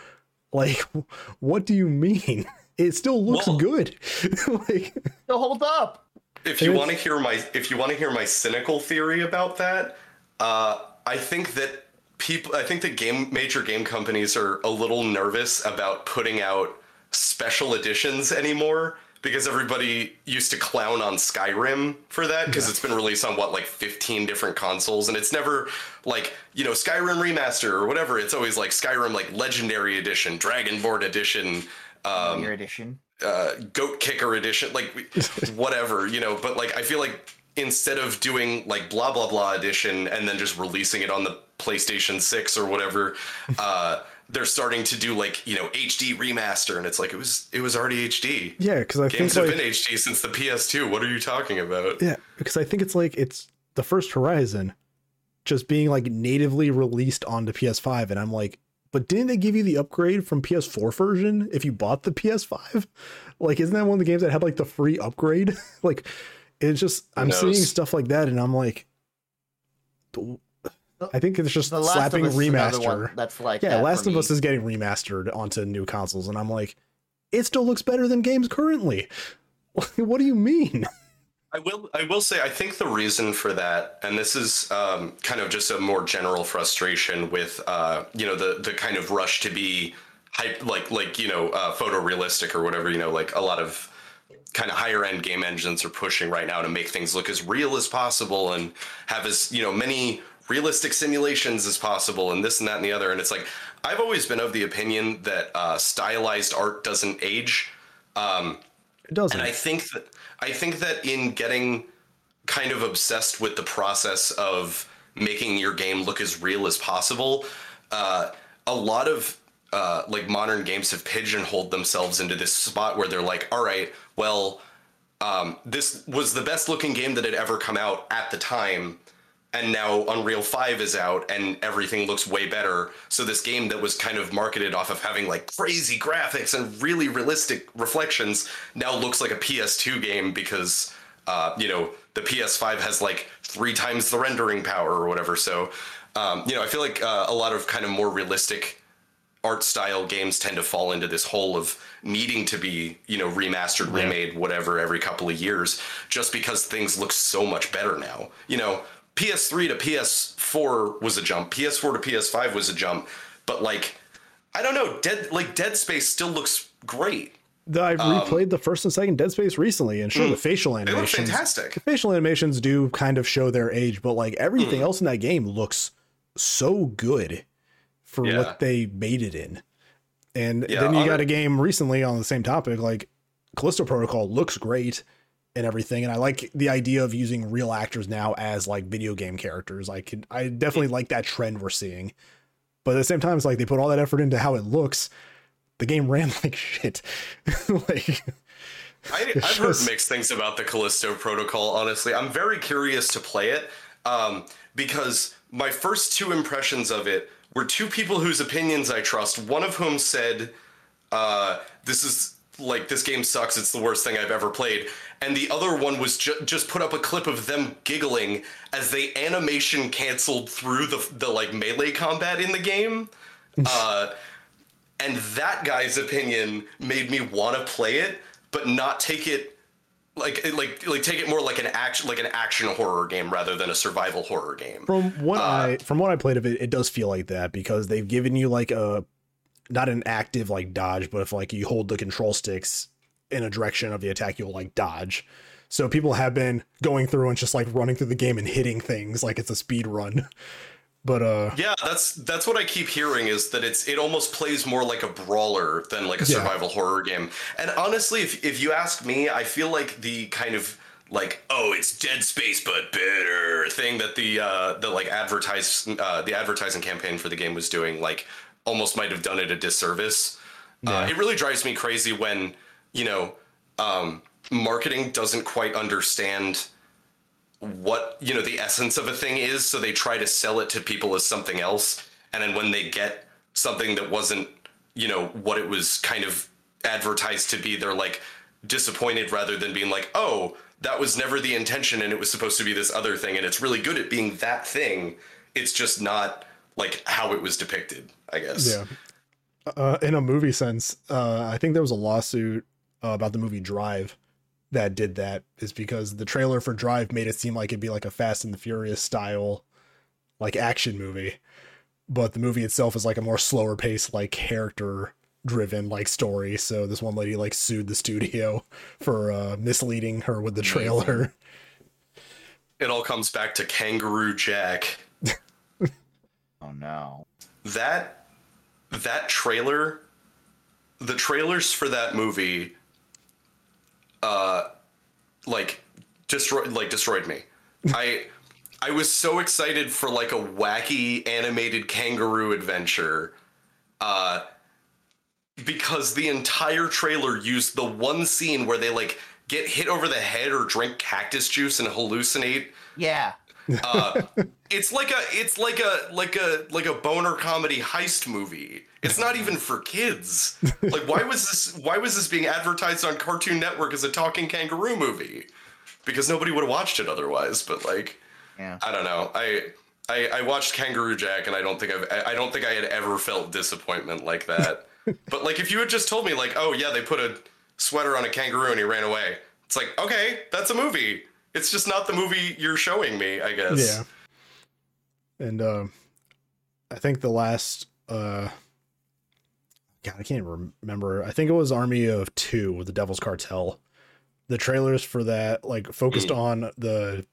Like, what do you mean? It still looks Well- good. like, Still holds up. if you want to hear my if you want to hear my cynical theory about that, uh, I think that people I think that game major game companies are a little nervous about putting out special editions anymore because everybody used to clown on Skyrim for that because it's been released on what like 15 different consoles and it's never like you know Skyrim remaster or whatever it's always like Skyrim like legendary edition Dragonborn edition um, Your edition. uh, goat kicker edition, like whatever, you know. But like, I feel like instead of doing like blah blah blah edition and then just releasing it on the PlayStation Six or whatever, uh, they're starting to do like you know HD remaster, and it's like it was it was already HD. yeah, because I Games think have like, been HD since the PS2. What are you talking about? yeah, because I think it's like it's the first Horizon just being like natively released onto PS5, and I'm like, but didn't they give you the upgrade from PS4 version if you bought the PS5? Like, isn't that one of the games that had like the free upgrade? like, it's just I'm seeing stuff like that, and I'm like, I think it's just The Last slapping of Us is remaster. one that's like yeah, that Last of me. Us is getting remastered onto new consoles, and I'm like, it still looks better than games currently. what do you mean? I will. I will say. I think the reason for that, and this is um, kind of just a more general frustration with, uh, you know, the the kind of rush to be hype, like like you know, uh, photorealistic or whatever. You know, like a lot of kind of higher end game engines are pushing right now to make things look as real as possible and have as you know many realistic simulations as possible and this and that and the other. And it's like I've always been of the opinion that uh, stylized art doesn't age. Um, It doesn't. and I think that I think that in getting kind of obsessed with the process of making your game look as real as possible, uh, a lot of uh, like modern games have pigeonholed themselves into this spot where they're like, all right, well, um, this was the best looking game that had ever come out at the time. And now Unreal 5 is out and everything looks way better. So, this game that was kind of marketed off of having like crazy graphics and really realistic reflections now looks like a PS2 game because, uh, you know, the PS5 has like three times the rendering power or whatever. So, um, you know, I feel like uh, a lot of kind of more realistic art style games tend to fall into this hole of needing to be you know remastered remade whatever every couple of years just because things look so much better now. You know ps3 to ps4 was a jump. Ps4 to ps5 was a jump. But like i don't know dead like dead space still looks great. I've Um, replayed the first and second Dead Space recently, and sure, the facial They look animations, fantastic. the facial animations do kind of show their age, but like everything Mm. else in that game looks so good for Yeah. what they made it in. And Yeah, then you got a game recently on the same topic, like Callisto Protocol looks great and everything, and I like the idea of using real actors now as like video game characters. I could, I definitely like that trend we're seeing. But at the same time, it's like they put all that effort into how it looks. The game ran like shit. like I, It's I've heard mixed things about the Callisto Protocol. Honestly, I'm very curious to play it um, because my first two impressions of it were two people whose opinions I trust. One of whom said, uh, "This is like this game sucks. It's the worst thing I've ever played." And the other one was ju- just put up a clip of them giggling as they animation canceled through the the like melee combat in the game. Uh, and that guy's opinion made me want to play it but not take it like like like take it more like an action like an action horror game rather than a survival horror game from what Uh, I from what I played of it, it does feel like that because they've given you like a not an active like dodge, but if like you hold the control sticks in a direction of the attack, you'll like dodge. So people have been going through and just like running through the game and hitting things like it's a speed run. But uh yeah that's that's what i keep hearing is that it's it almost plays more like a brawler than like a Yeah. survival horror game. And honestly if if you ask me i feel like the kind of like oh it's dead space but better thing that the uh the like advertise uh the advertising campaign for the game was doing like almost might have done it a disservice. Uh, it really drives me crazy when you know um marketing doesn't quite understand what you know the essence of a thing is so they try to sell it to people as something else. And then when they get something that wasn't you know what it was kind of advertised to be they're like disappointed rather than being like oh that was never the intention and it was supposed to be this other thing and it's really good at being that thing. It's just not like how it was depicted i guess. Yeah. Uh, in a movie sense, uh, I think there was a lawsuit uh, about the movie Drive that did that. Is because the trailer for Drive made it seem like it'd be like a Fast and the Furious style, like action movie, but the movie itself is like a more slower paced, like character driven like story. So this one lady like sued the studio for uh, misleading her with the trailer. it all comes back to kangaroo jack Oh no. that that trailer the trailers for that movie uh like destroyed like destroyed me i i was so excited for like a wacky animated kangaroo adventure uh because the entire trailer used the one scene where they like get hit over the head or drink cactus juice and hallucinate Yeah. Uh, it's like a it's like a like a like a boner comedy heist movie. It's not even for kids. Like why was this why was this being advertised on Cartoon Network as a talking kangaroo movie? Because nobody would have watched it otherwise. But like Yeah. I don't know. I I, I watched Kangaroo Jack and I don't think I've I I don't think I had ever felt disappointment like that. but like if you had just told me like oh yeah they put a sweater on a kangaroo and he ran away. It's like okay that's a movie. It's just not the movie you're showing me. I guess. Yeah. And uh, I think the last uh God, I can't remember. I think it was Army of Two with the Devil's Cartel. The trailers for that like focused on the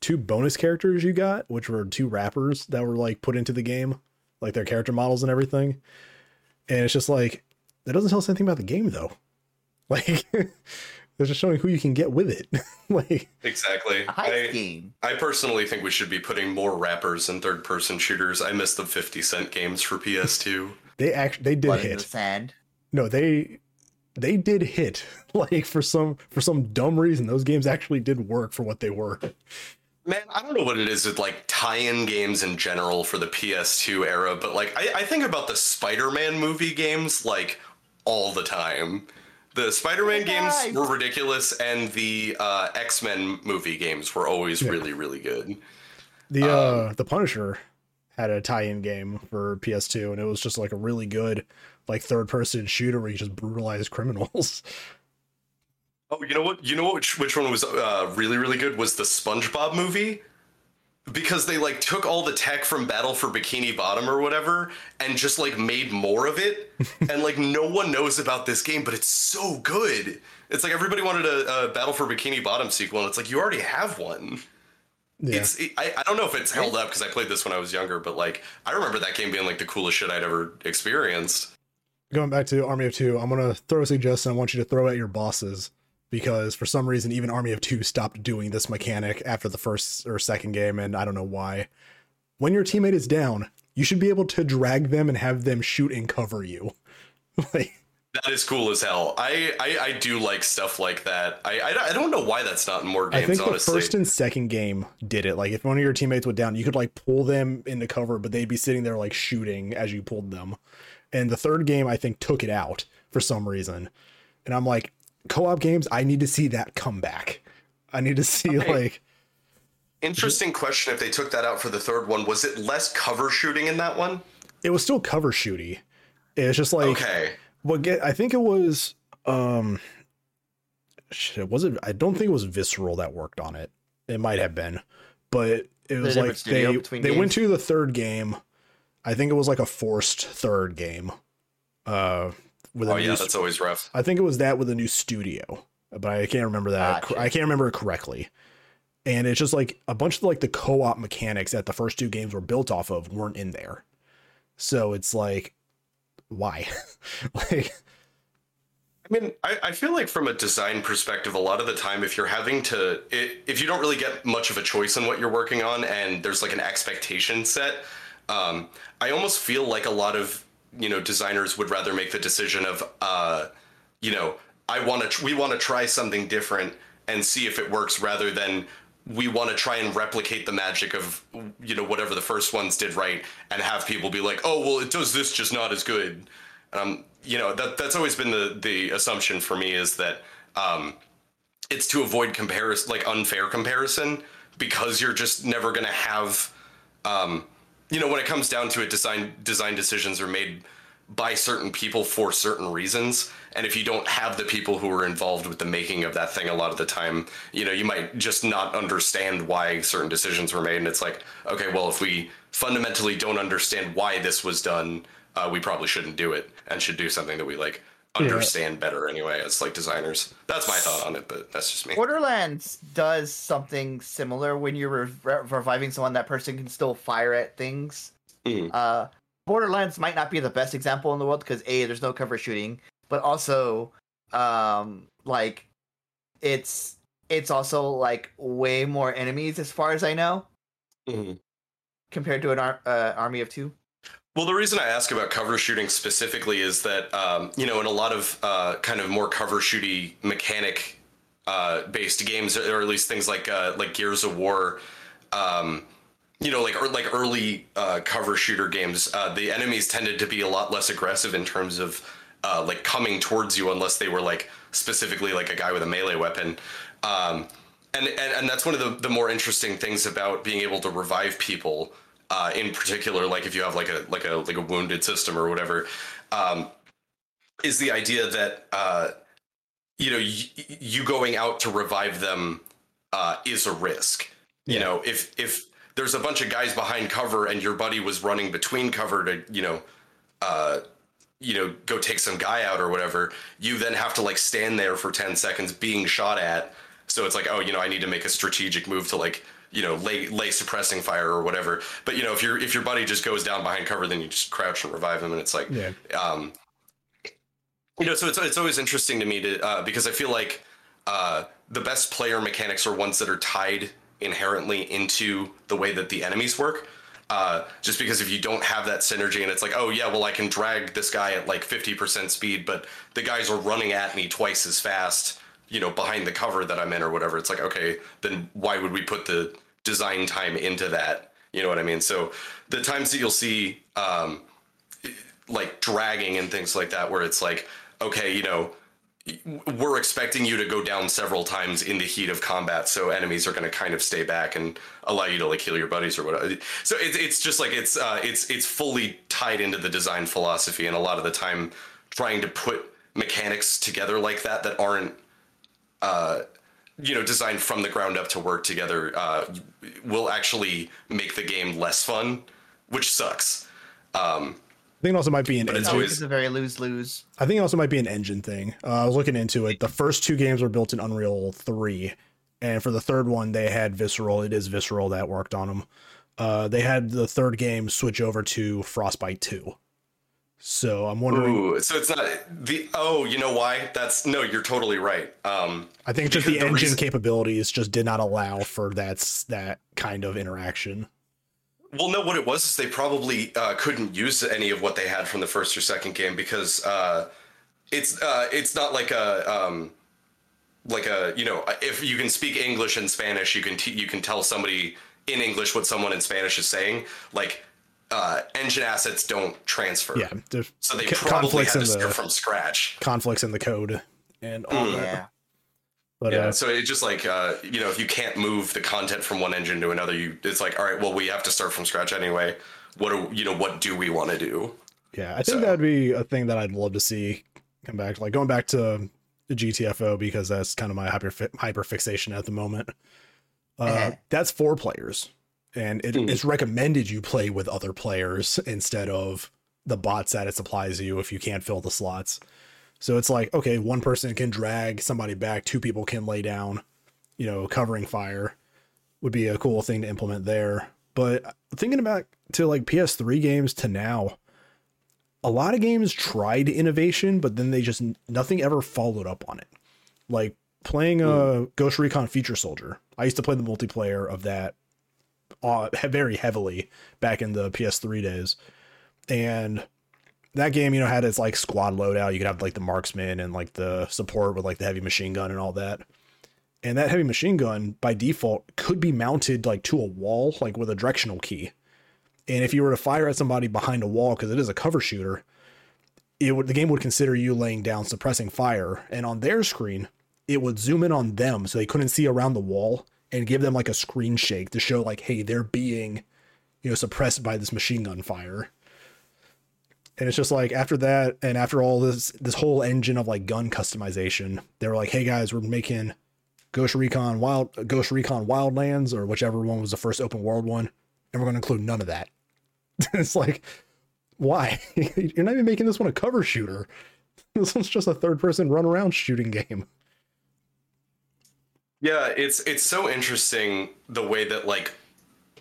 two bonus characters you got, which were two rappers that were like put into the game, like their character models and everything. And it's just like that doesn't tell us anything about the game though. Like they're just showing who you can get with it. like Exactly. A I, game. I personally think we should be putting more rappers in third person shooters. I miss the 50 cent games for PS2. they actually they did Blood in the hit. sand. no they they did hit like for some for some dumb reason those games actually did work for what they were Man, I don't know what it is with like tie-in games in general for the PS2 era, but like I, I think about the Spider-Man movie games like all the time. The Spider-Man games were ridiculous, and the uh, X-Men movie games were always really, really good. the uh the punisher had a tie-in game for ps2 and it was just like a really good like third person shooter where you just brutalize criminals Oh, you know what? You know what? Which, which one was uh, really, really good? Was the SpongeBob movie? Because they like took all the tech from Battle for Bikini Bottom or whatever and just like made more of it. and like no one knows about this game, but it's so good. It's like everybody wanted a, a Battle for Bikini Bottom sequel, and it's like you already have one. Yeah. It's it, I, I don't know if it's held up because I played this when I was younger, but like I remember that game being like the coolest shit I'd ever experienced. Going back to Army of Two, I'm gonna throw a suggestion. I want you to throw at your bosses because for some reason even Army of Two stopped doing this mechanic after the first or second game, and I don't know why. When your teammate is down, you should be able to drag them and have them shoot and cover you. like That is cool as hell. I, I, I do like stuff like that. I, I, I don't know why that's not in more games. I think the honestly, first and second game did it. Like if one of your teammates went down, you could like pull them into cover, but they'd be sitting there like shooting as you pulled them. And the third game, I think, took it out for some reason. And I'm like, co-op games, I need to see that come back. I need to see Okay. like interesting question. If they took that out for the third one, was it less cover shooting in that one? it was still cover shooty. It's just like Okay, what get I think it was um shit, was it I don't think it was Visceral that worked on it. It might have been. But it was different like studio they between they went to the third game. I think it was like a forced third game. Uh with a oh new yeah, st- that's always rough. I think it was that with a new studio, but I can't remember that. Gotcha. I can't remember it correctly. And it's just like a bunch of like the co-op mechanics that the first two games were built off of weren't in there. So it's like, why? like, I mean, I, I feel like from a design perspective, a lot of the time, if you're having to, i if you don't really get much of a choice in what you're working on, and there's like an expectation set, um, I almost feel like a lot of you know designers would rather make the decision of, uh, you know, I want to, tr- we want to try something different and see if it works, rather than we want to try and replicate the magic of you know whatever the first ones did right, and have people be like, oh well, it does this just not as good. Um, you know that that's always been the the assumption for me is that um, it's to avoid comparison, like unfair comparison, because you're just never gonna have, um, you know, when it comes down to it, design design decisions are made by certain people for certain reasons, and if you don't have the people who are involved with the making of that thing, a lot of the time, you know, you might just not understand why certain decisions were made, and it's like, okay, well, if we fundamentally don't understand why this was done, uh, we probably shouldn't do it, and should do something that we like understand better anyway as like designers. That's my thought on it, but that's just me. Borderlands does something similar when you're re- re- reviving someone. That person can still fire at things. Mhm. Uh, Borderlands might not be the best example in the world because a there's no cover shooting, but also, um, like, it's it's also like way more enemies as far as I know Mhm. compared to an ar- uh, army of two. Well, the reason I ask about cover shooting specifically is that um, you know in a lot of uh, kind of more cover shooty mechanic uh, based games, or at least things like uh, like Gears of War, um, you know, like or like early uh, cover shooter games, uh, the enemies tended to be a lot less aggressive in terms of uh, like coming towards you unless they were like specifically like a guy with a melee weapon. Um, and, and and that's one of the, the more interesting things about being able to revive people uh, in particular like if you have like a like a like a wounded system or whatever um, is the idea that uh, you know y- you going out to revive them uh, is a risk. You know if if there's a bunch of guys behind cover and your buddy was running between cover to you know uh, you know go take some guy out or whatever you then have to like stand there for 10 seconds being shot at. So it's like oh you know i need to make a strategic move to like you know lay lay suppressing fire or whatever. But you know if your if your buddy just goes down behind cover then you just crouch and revive him. And it's like Yeah. um you know so it's, it's always interesting to me to uh, because i feel like uh, the best player mechanics are ones that are tied inherently into the way that the enemies work. Uh, just because if you don't have that synergy and it's like oh yeah well i can drag this guy at like 50% speed but the guys are running at me twice as fast you know behind the cover that i'm in or whatever it's like okay then why would we put the design time into that? You know what i mean? So the times that you'll see um, like dragging and things like that where it's like okay you know we're expecting you to go down several times in the heat of combat so enemies are going to kind of stay back and allow you to like heal your buddies or whatever. So it's, it's just like it's uh, it's it's fully tied into the design philosophy and a lot of the time trying to put mechanics together like that that aren't uh, you know designed from the ground up to work together uh, will actually make the game less fun, which sucks. Um, I think it also might be an But it's engine. always- It's a very lose lose. I think it also might be an engine thing. Uh, I was looking into it. The first two games were built in Unreal 3, and for the third one, they had Visceral. It is Visceral that worked on them. Uh, they had the third game switch over to Frostbite 2. So I'm wondering. ooh, so it's not the oh, you know why? That's no, you're totally right. Um, I think just the the engine reason- capabilities just did not allow for that that kind of interaction. Well, no, what it was is they probably uh, couldn't use any of what they had from the first or second game because uh, it's uh, it's not like a um, like a you know if you can speak English and Spanish, you can t- you can tell somebody in English what someone in Spanish is saying. Like uh, engine assets don't transfer. Yeah, there's So they co- probably conflicts had to start from scratch. conflicts in the code and all Mm. that. Yeah. But Yeah, uh, so it's just like uh, you know, if you can't move the content from one engine to another, you it's like, all right, well, we have to start from scratch anyway. What do you know? What do we want to do? Yeah, I think So- that would be a thing that I'd love to see come back. Like going back to the GTFO because that's kind of my hyper hyper fixation at the moment. Uh, Uh-huh. that's four players, and it, Mhm. it's recommended you play with other players instead of the bots that it supplies you if you can't fill the slots. So it's like okay, one person can drag somebody back, two people can lay down, you know, covering fire would be a cool thing to implement there. But thinking about to like PS3 games to now, a lot of games tried innovation, but then they just nothing ever followed up on it. Like playing a Ghost Recon Future Soldier. I used to play the multiplayer of that uh, Uh, very heavily back in the PS3 days, and that game, you know, had its like squad loadout. You could have like the marksman and like the support with like the heavy machine gun and all that. And that heavy machine gun by default could be mounted like to a wall, like with a directional key. And if you were to fire at somebody behind a wall, because it is a cover shooter, it would the game would consider you laying down suppressing fire. And on their screen, it would zoom in on them so they couldn't see around the wall and give them like a screen shake to show like, hey, they're being, you know, suppressed by this machine gun fire. And it's just like after that, and after all this this whole engine of like gun customization, they were like, hey guys, we're making Ghost Recon Wild Ghost Recon Wildlands or whichever one was the first open world one, and we're going to include none of that. it's like, why? You're not even making this one a cover shooter. This one's just a third person run around shooting game. Yeah, it's it's so interesting the way that like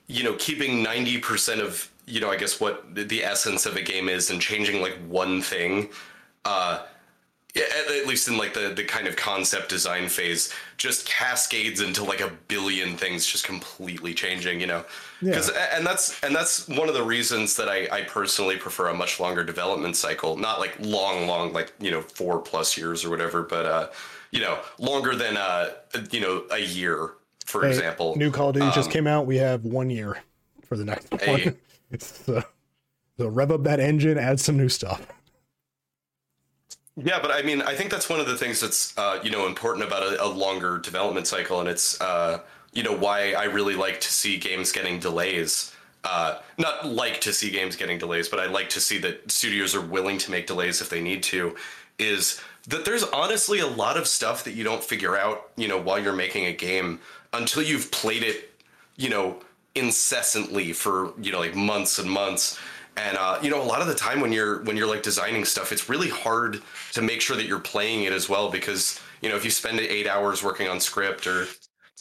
you know keeping ninety percent of you know I guess what the- essence of a game is and changing like one thing. Uh, at, at least in like the the kind of concept design phase, just cascades into like a billion things, just completely changing. You know, because and that's and that's one of the reasons that I I personally prefer a much longer development cycle, not like long, long, like you know four plus years or whatever, but uh, you know longer than uh you know a year, for Hey, example. New Call of Duty just Um, came out. We have one year for the next Hey. one. so, so rev up that engine, add some new stuff. Yeah, but I mean, I think that's one of the things that's uh, you know important about a, a longer development cycle, and it's uh, you know why I really like to see games getting delays. Uh, not like to see games getting delays, but I like to see that studios are willing to make delays if they need to. Is that there's honestly a lot of stuff that you don't figure out, you know, while you're making a game until you've played it, you know, incessantly for you know like months and months. And uh, you know a lot of the time when you're when you're like designing stuff it's really hard to make sure that you're playing it as well because you know if you spend eight hours working on script or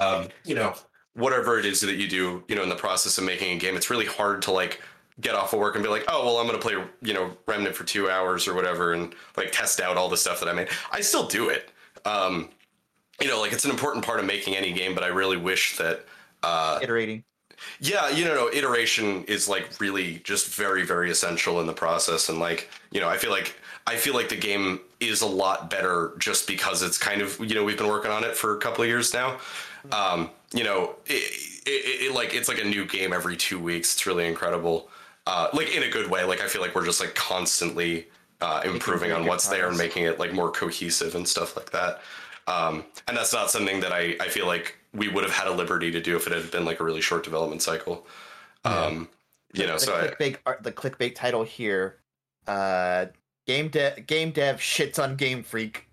um, you know whatever it is that you do you know in the process of making a game it's really hard to like get off of work and be like oh well i'm gonna play you know remnant for two hours or whatever and like test out all the stuff that i made i still do it um, you know like it's an important part of making any game but i really wish that uh, Iterating. yeah, you know, no, iteration is like really just very, very essential in the process. And like, you know, I feel like I feel like the game is a lot better just because it's kind of you know we've been working on it for a couple of years now. Um, you know, it, it, it like it's like a new game every two weeks. It's really incredible. Uh, like in a good way. Like I feel like we're just like constantly uh, improving on what's there and making it like more cohesive and stuff like that. Um, and that's not something that I, I feel like we would have had a liberty to do if it had been like a really short development cycle. Um, you know, the so I, clickbait, art- the clickbait title here, uh, game dev, game dev shits on Game Freak.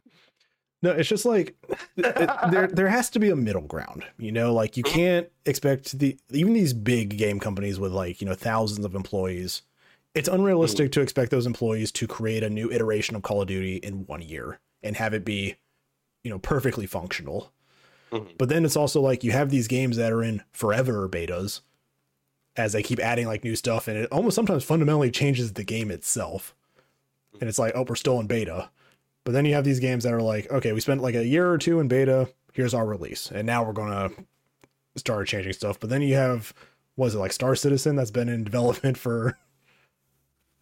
No, it's just like it, there there has to be a middle ground. You know, like you can't expect the even these big game companies with like, you know, thousands of employees. It's unrealistic to expect those employees to create a new iteration of Call of Duty in one year and have it be, you know, perfectly functional. Mhm. But then it's also like you have these games that are in forever betas as they keep adding like new stuff and it almost sometimes fundamentally changes the game itself. And it's like, oh, we're still in beta. But then you have these games that are like, okay, we spent like a year or two in beta. Here's our release, and now we're gonna start changing stuff. But then you have, was it like Star Citizen that's been in development for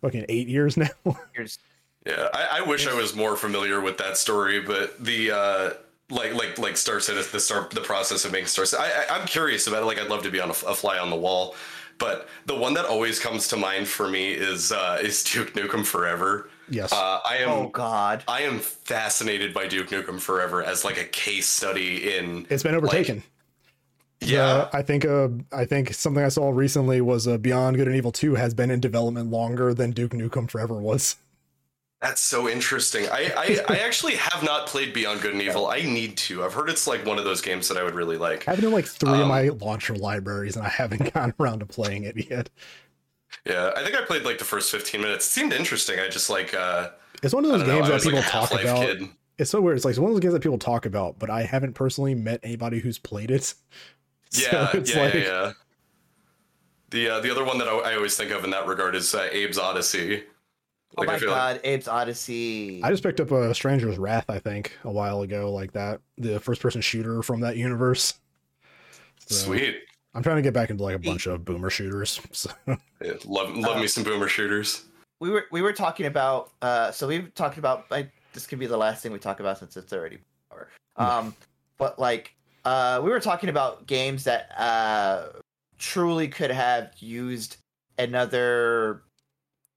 fucking eight years now? Here's Yeah, I, I wish I was more familiar with that story, but the uh, like like like Star Citizen, the start the process of making Star Citizen. I, I I'm curious about it. Like I'd love to be on a, a fly on the wall, but the one that always comes to mind for me is uh, is Duke Nukem Forever. Yes. Uh, I am oh god. I am fascinated by Duke Nukem Forever as like a case study in it's been overtaken. yeah. Uh, I think uh, I think something I saw recently was uh, Beyond Good and Evil 2 has been in development longer than Duke Nukem Forever was. That's so interesting. I, I, I actually have not played Beyond Good and Evil. I need to. I've heard it's like one of those games that I would really like. I have it in like three of Um, my launcher libraries, and I haven't gotten around to playing it yet. Yeah, I think I played like the first 15 minutes. It seemed interesting. I just like uh It's one of those don't know, games that people like talk about. kid. It's so weird. It's like it's one of those games that people talk about, but I haven't personally met anybody who's played it. So Yeah, it's yeah, like- yeah, yeah. The uh, the other one that I, I always think of in that regard is uh, Abe's Oddysee. Oh my I feel like god, Abe's Oddysee. I just picked up a Stranger's Wrath, I think, a while ago, like that, the first-person shooter from that universe. So, sweet. I'm trying to get back into like a bunch of boomer shooters. So Yeah, love love Uh, me some boomer shooters. we were we were talking about uh so we've talked about like this could be the last thing we talk about since it's already over. Um but like uh we were talking about games that uh truly could have used another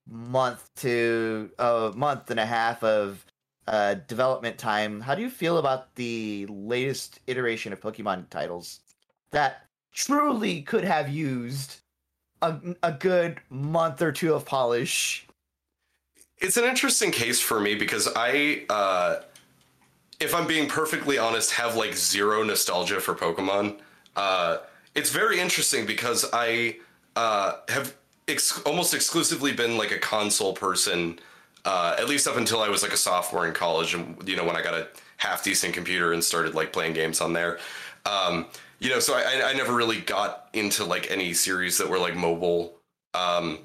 month to a month and a half of uh development time. How do you feel about the latest iteration of Pokemon titles that truly could have used a, a good month or two of polish? It's an interesting case for me because I, uh, if I'm being perfectly honest, have like zero nostalgia for Pokemon. Uh, it's very interesting because I uh, have ex- almost exclusively been like a console person, uh, at least up until I was like a sophomore in college, and you know when I got a half decent computer and started like playing games on there. Um, you know, so I, I never really got into like any series that were like mobile. Um,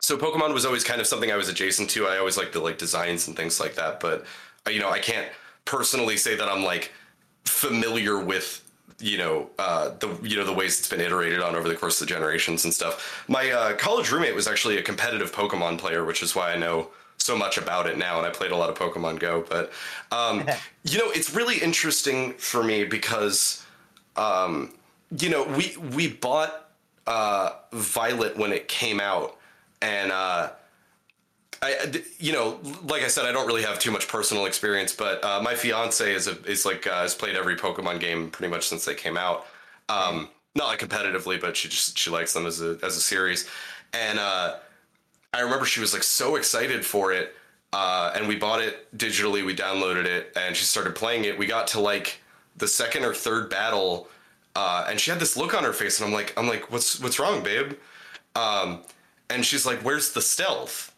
so Pokemon was always kind of something I was adjacent to. I always liked the like designs and things like that, but uh, you know, I can't personally say that I'm like familiar with you know uh, the you know the ways it's been iterated on over the course of the generations and stuff. My uh, college roommate was actually a competitive Pokemon player, which is why I know so much about it now, and I played a lot of Pokemon Go. But um, you know, it's really interesting for me because um, you know we we bought uh, Violet when it came out, and uh, I, you know, like I said, I don't really have too much personal experience, but uh, my fiance is a, is like uh, has played every Pokemon game pretty much since they came out. Um, not like competitively, but she just she likes them as a as a series, and uh, I remember she was like so excited for it, uh, and we bought it digitally. We downloaded it, and she started playing it. We got to like the second or third battle, uh, and she had this look on her face, and I'm like, I'm like, what's what's wrong, babe? Um, and she's like, "Where's the stealth?"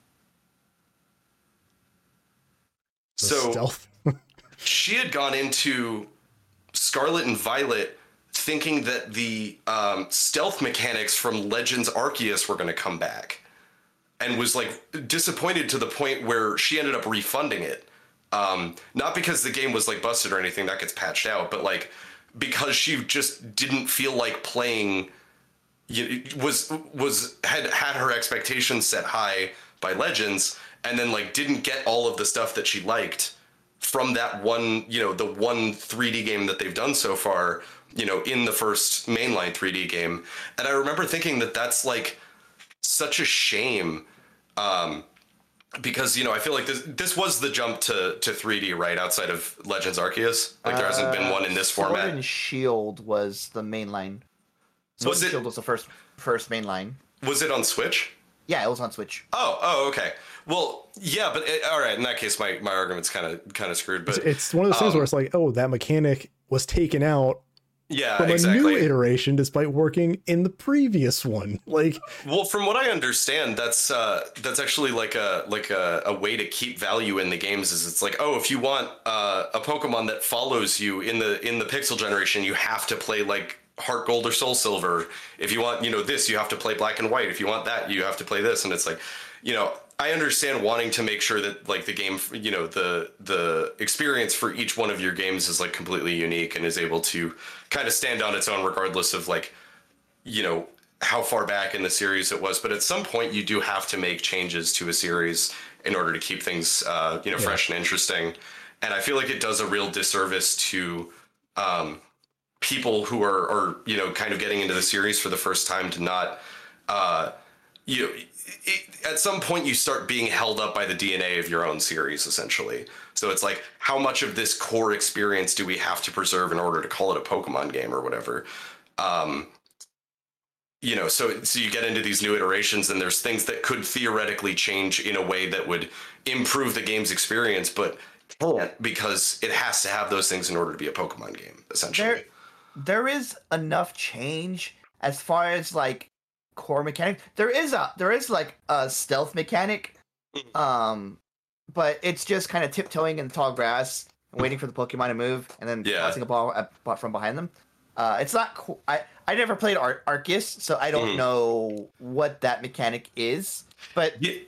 the so stealth. she had gone into Scarlet and Violet thinking that the um, stealth mechanics from Legends Arceus were going to come back, and was like disappointed to the point where she ended up refunding it. Um, not because the game was like busted or anything that gets patched out, but like because she just didn't feel like playing. Was was had had her expectations set high by Legends, and then like didn't get all of the stuff that she liked from that one, you know, the one 3D game that they've done so far, you know, in the first mainline 3D game. And I remember thinking that that's like such a shame um because you know, I feel like this this was the jump to to 3D right outside of Legends Arceus. Like there hasn't been one in this Sword format. and Shield was the main line. Sword Was and it- Shield was the first first main line. Was it on Switch? Yeah, it was on Switch. Oh, oh, okay. Well, yeah, but it, all right. In that case, my, my argument's kind of kind of screwed. But It's, it's one of those things um, where it's like, oh, that mechanic was taken out yeah, from a new iteration despite working in the previous one. Like, Well, from what I understand, that's uh, that's actually like a like a, a way to keep value in the games. Is it's like, oh, if you want uh, a Pokemon that follows you in the in the Pixel generation, you have to play like Heart Gold or Soul Silver. If you want, you know, this, you have to play Black and White. If you want that, you have to play this. And it's like, you know, I understand wanting to make sure that like the game, you know, the the experience for each one of your games is like completely unique and is able to kind of stand on its own, regardless of like you know how far back in the series it was but at some point you do have to make changes to a series in order to keep things uh, you know fresh and interesting and i feel like it does a real disservice to um, people who are are you know kind of getting into the series for the first time to not uh, you know, it, at some point you start being held up by the DNA of your own series, essentially. So it's like, how much of this core experience do we have to preserve in order to call it a Pokemon game or whatever? Um, you know, so so you get into these new iterations, and there's things that could theoretically change in a way that would improve the game's experience, but can't because it has to have those things in order to be a Pokemon game, essentially. There, there is enough change as far as like core mechanic. There is a there is like a stealth mechanic, Mm-hmm. um, but it's just kind of tiptoeing in the tall grass, waiting for the Pokemon to move, and then Yeah. tossing a ball at, from behind them. Uh, it's not. I I never played Ar- Arceus, so I don't Mhm. know what that mechanic is. But Yeah.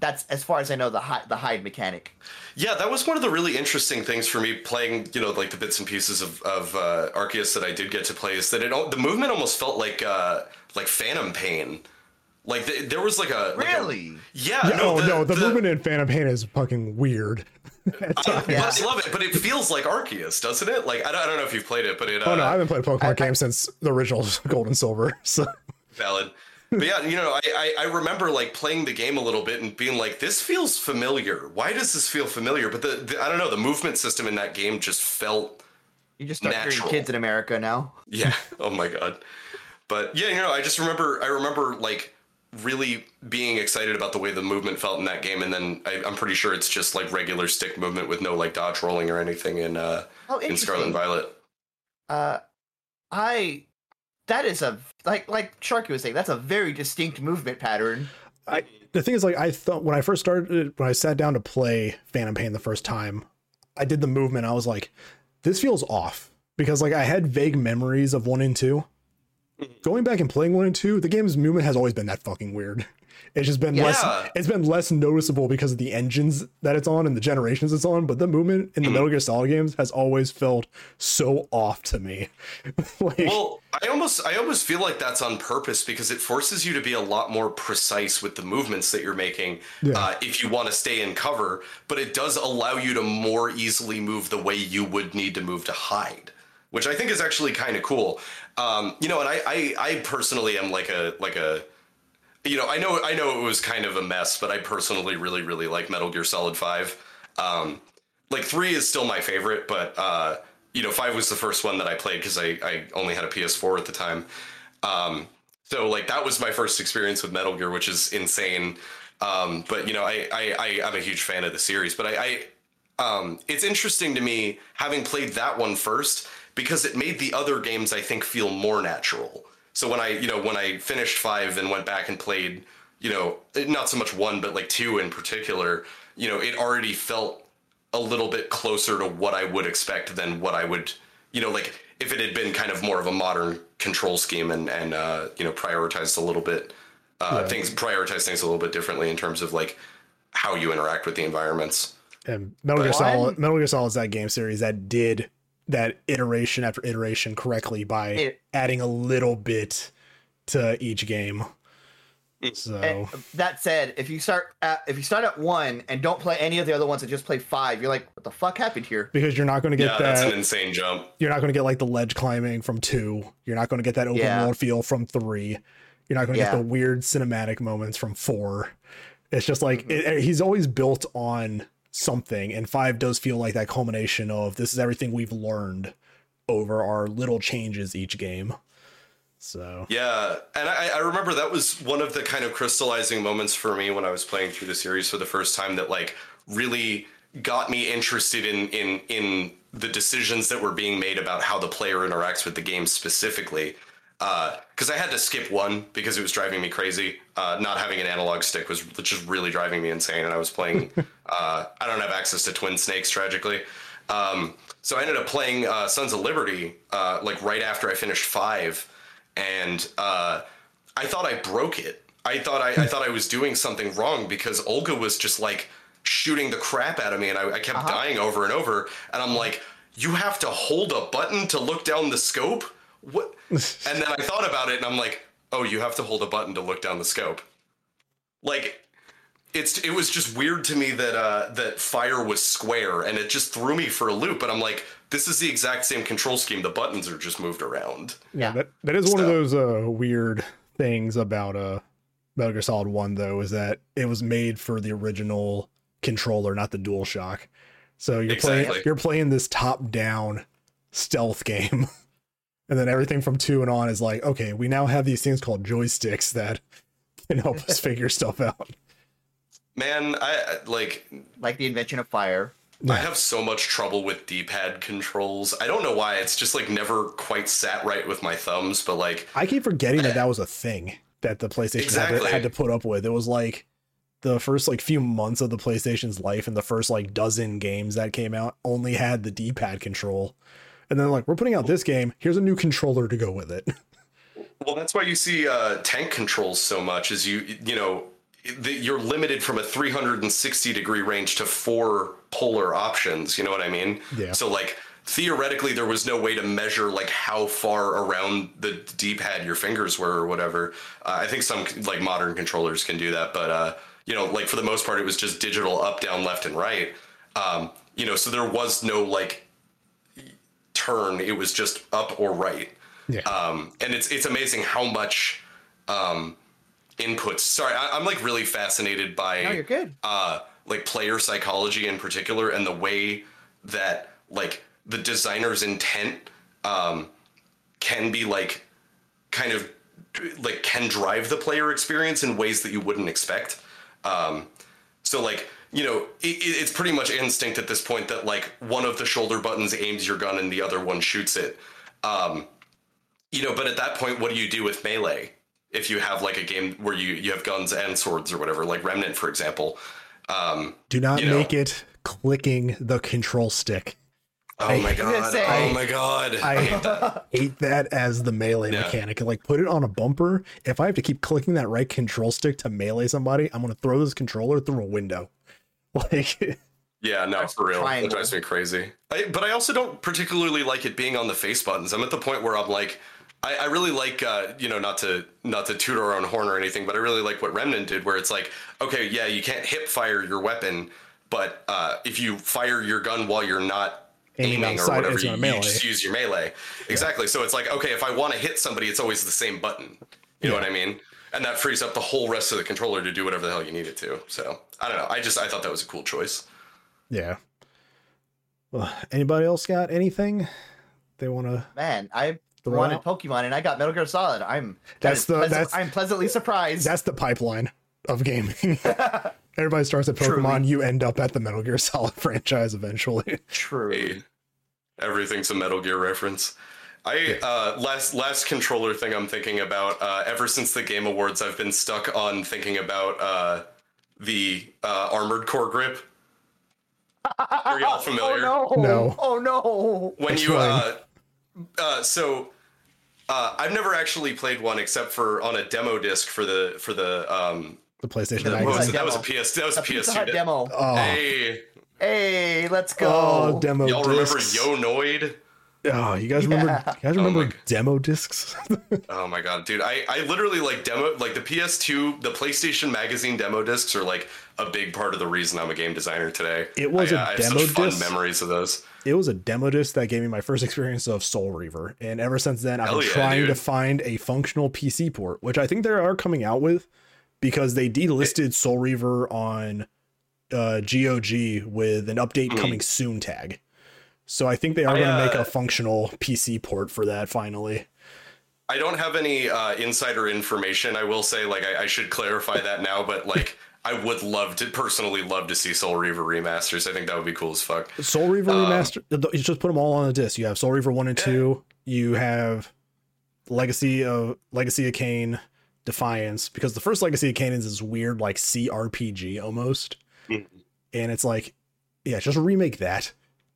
That's as far as I know the hide the hide mechanic. Yeah, that was one of the really interesting things for me playing, you know, like the bits and pieces of, of uh, Arceus that I did get to play is that it al- the movement almost felt like uh, like Phantom Pain. Like th- there was like a like a- Really? yeah, yeah, no, oh no, the, movement in Phantom Pain is fucking weird. I, times. Yeah. I love it, but it feels like Arceus, doesn't it? Like I don't, I don't know if you've played it, but it. Uh, Oh no, I haven't played a Pokemon I- I- game since the original Gold and Silver. So valid. But yeah, you know, I, I I remember like playing the game a little bit and being like, this feels familiar. Why does this feel familiar? But the, the I don't know, the movement system in that game just felt You just start hearing Natural. kids in America now. Yeah. Oh my god. But yeah, you know, I just remember I remember like really being excited about the way the movement felt in that game, and then I, I'm pretty sure it's just like regular stick movement with no like dodge rolling or anything in uh Oh, in Scarlet and. Violet. Uh, I that is a like like Sharky was saying. That's a very distinct movement pattern. I the thing is like I thought when I first started when I sat down to play Phantom Pain the first time, I did the movement. I was like, this feels off because like I had vague memories of one and two. Mm-hmm. Going back and playing one and two, the game's movement has always been that fucking weird. It's just been less. It's been less noticeable because of the engines that it's on and the generations it's on. But the movement in the Metal Gear Solid games has always felt so off to me. like, Well, I almost I almost feel like that's on purpose because it forces you to be a lot more precise with the movements that you're making Yeah. uh, if you want to stay in cover, but it does allow you to more easily move the way you would need to move to hide, which I think is actually kind of cool. Um, you know, and I, I I personally am like a like a you know, I know I know it was kind of a mess, but I personally really really like Metal Gear Solid 5. Um like 3 is still my favorite, but uh you know, 5 was the first one that I played cuz I I only had a PS4 at the time. Um so like that was my first experience with Metal Gear, which is insane. Um but you know, I I, I I'm a huge fan of the series, but I, I um, it's interesting to me having played that one first because it made the other games I think feel more natural. So when I, you know, when I finished five and went back and played, you know, not so much one, but like two in particular, you know, it already felt a little bit closer to what I would expect than what I would, you know, like if it had been kind of more of a modern control scheme and and uh, you know prioritized a little bit uh, Yeah. things prioritize things a little bit differently in terms of like how you interact with the environments. And Metal Gear Solid, Metal Gear Solid is that game series that did that iteration after iteration correctly by It- adding a little bit to each game. Mm. So uh, that said, if you start at, if you start at one and don't play any of the other ones and just play five, you're like, what the fuck happened here? because you're not going to get Yeah, that's an that, insane jump. you're not going to get like the ledge climbing from two. You're not going to get that open Yeah. world feel from three. You're not going to Yeah. get the weird cinematic moments from four. It's just like Mm-hmm. it, it- he's always built on something, and five does feel like that culmination of this is everything we've learned over our little changes each game. So Yeah, and I, I remember that was one of the kind of crystallizing moments for me when I was playing through the series for the first time that like really got me interested in in in the decisions that were being made about how the player interacts with the game specifically. Because I had to skip one because it was driving me crazy. Uh, not having an analog stick was just really driving me insane, and I was playing. uh, I don't have access to Twin Snakes, tragically. Um, so I ended up playing uh, Sons of Liberty uh, like right after I finished five, and uh, I thought I broke it. I thought I, I thought I was doing something wrong because Olga was just like shooting the crap out of me, and I, I kept dying over and over. And I'm like, you have to hold a button to look down the scope. What? and then I thought about it, and I'm like, oh, you have to hold a button to look down the scope. Like, it's it was just weird to me that uh, that fire was square, and it just threw me for a loop. But I'm like, this is the exact same control scheme. The buttons are just moved around. yeah, that, that is one of those uh, weird things about uh, Metal Gear Solid One, though, is that it was made for the original controller, not the DualShock. So you're playing you're playing this top down stealth game. And then everything from two and on is like, okay, we now have these things called joysticks that can help us figure stuff out. Man, I I- like Like the invention of fire. I have so much trouble with D-pad controls. I don't know why. It's just like never quite sat right with my thumbs. But like, I keep forgetting that that was a thing that the PlayStation had, to, had to put up with. It was like the first like few months of the PlayStation's life and the first like dozen games that came out only had the D-pad control. And then like we're putting out this game, here's a new controller to go with it. well, that's why you see uh, tank controls so much. Is you you know the, you're limited from a 360 degree range to four polar options. You know what I mean? Yeah. So like theoretically, there was no way to measure like how far around the D-pad your fingers were or whatever. Uh, I think some like modern controllers can do that, but uh, you know, like for the most part, it was just digital up, down, left, and right. Um, you know, so there was no like turn; it was just up or right. Yeah. Um, and it's it's amazing how much um, inputs. Sorry, I, I'm like really fascinated by No, you're good. uh, like player psychology in particular and the way that like the designer's intent um, can be like kind of like can drive the player experience in ways that you wouldn't expect. Um, so like you know it, it- it's pretty much instinct at this point that like one of the shoulder buttons aims your gun and the other one shoots it. Um, you know, but at that point, what do you do with melee? If you have like a game where you you have guns and swords or whatever, like Remnant, for example. Um, Do not You know. make it clicking the control stick. oh I- my god! say- oh my god! I- hate that. Hate that as the melee Yeah. mechanic. Like put it on a bumper. If I have to keep clicking that right control stick to melee somebody, I'm gonna throw this controller through a window. Like Yeah, no, for real. triangle. That drives me crazy. I, but I also don't particularly like it being on the face buttons. I'm at the point where I'm like, I, I really like, uh, you know, not to not to toot our own horn or anything, but I really like what Remnant did, where it's like, okay, yeah, you can't hip fire your weapon, but uh, if you fire your gun while you're not Aiming aiming or whatever, you, you just use your melee. Exactly. So it's like, okay, if I want to hit somebody, it's always the same button. You know what I mean? And that frees up the whole rest of the controller to do whatever the hell you need it to. So I don't know. I just I thought that was a cool choice. Yeah. Well, anybody else got anything they want to? Man, I wanted out? Pokemon and I got Metal Gear Solid. I'm That's that is the- pleasant- that's- I'm pleasantly surprised. That's the pipeline of gaming. Everybody starts at Pokemon. Truly. You end up at the Metal Gear Solid franchise eventually. True. Everything's a Metal Gear reference. I uh, last last controller thing I'm thinking about. Uh, ever since the Game Awards, I've been stuck on thinking about uh, the uh, Armored Core grip. Are y'all familiar? Oh no! No. Oh no! when you uh, uh, so uh, I've never actually played one except for on a demo disc for the for the um The PlayStation the, what was magazine. it? that was a. PS that was a A PS2 Hut demo. Oh, Hey, Hey, let's go. oh, demo y'all remember discs. Yo Noid? Oh, you guys remember? Yeah. You guys remember my- demo discs? Oh my god, dude! I, I literally like demo like the PS2, the PlayStation Magazine demo discs are like a big part of the reason I'm a game designer today. It was I, a I have demo such fun disc? memories of those. it was a demo disc that gave me my first experience of Soul Reaver, and ever since then, I've Hell been yeah, trying to find a functional PC port, which I think they are coming out with because they delisted Soul Reaver on uh, GOG with an update Mhm. coming soon tag. So I think they are I, going to make uh, a functional PC port for that finally. I don't have any uh, insider information. I will say, like, I, I should clarify that now, but like, I would love to personally love to see Soul Reaver remasters. I think that would be cool as fuck. Soul Reaver Um, remaster. You just put them all on a disc. You have Soul Reaver one and Yeah. two. You have Legacy of Legacy of Kain, Defiance. Because the first Legacy of Kain is this weird like CRPG almost, Mhm. and it's like, yeah, just remake that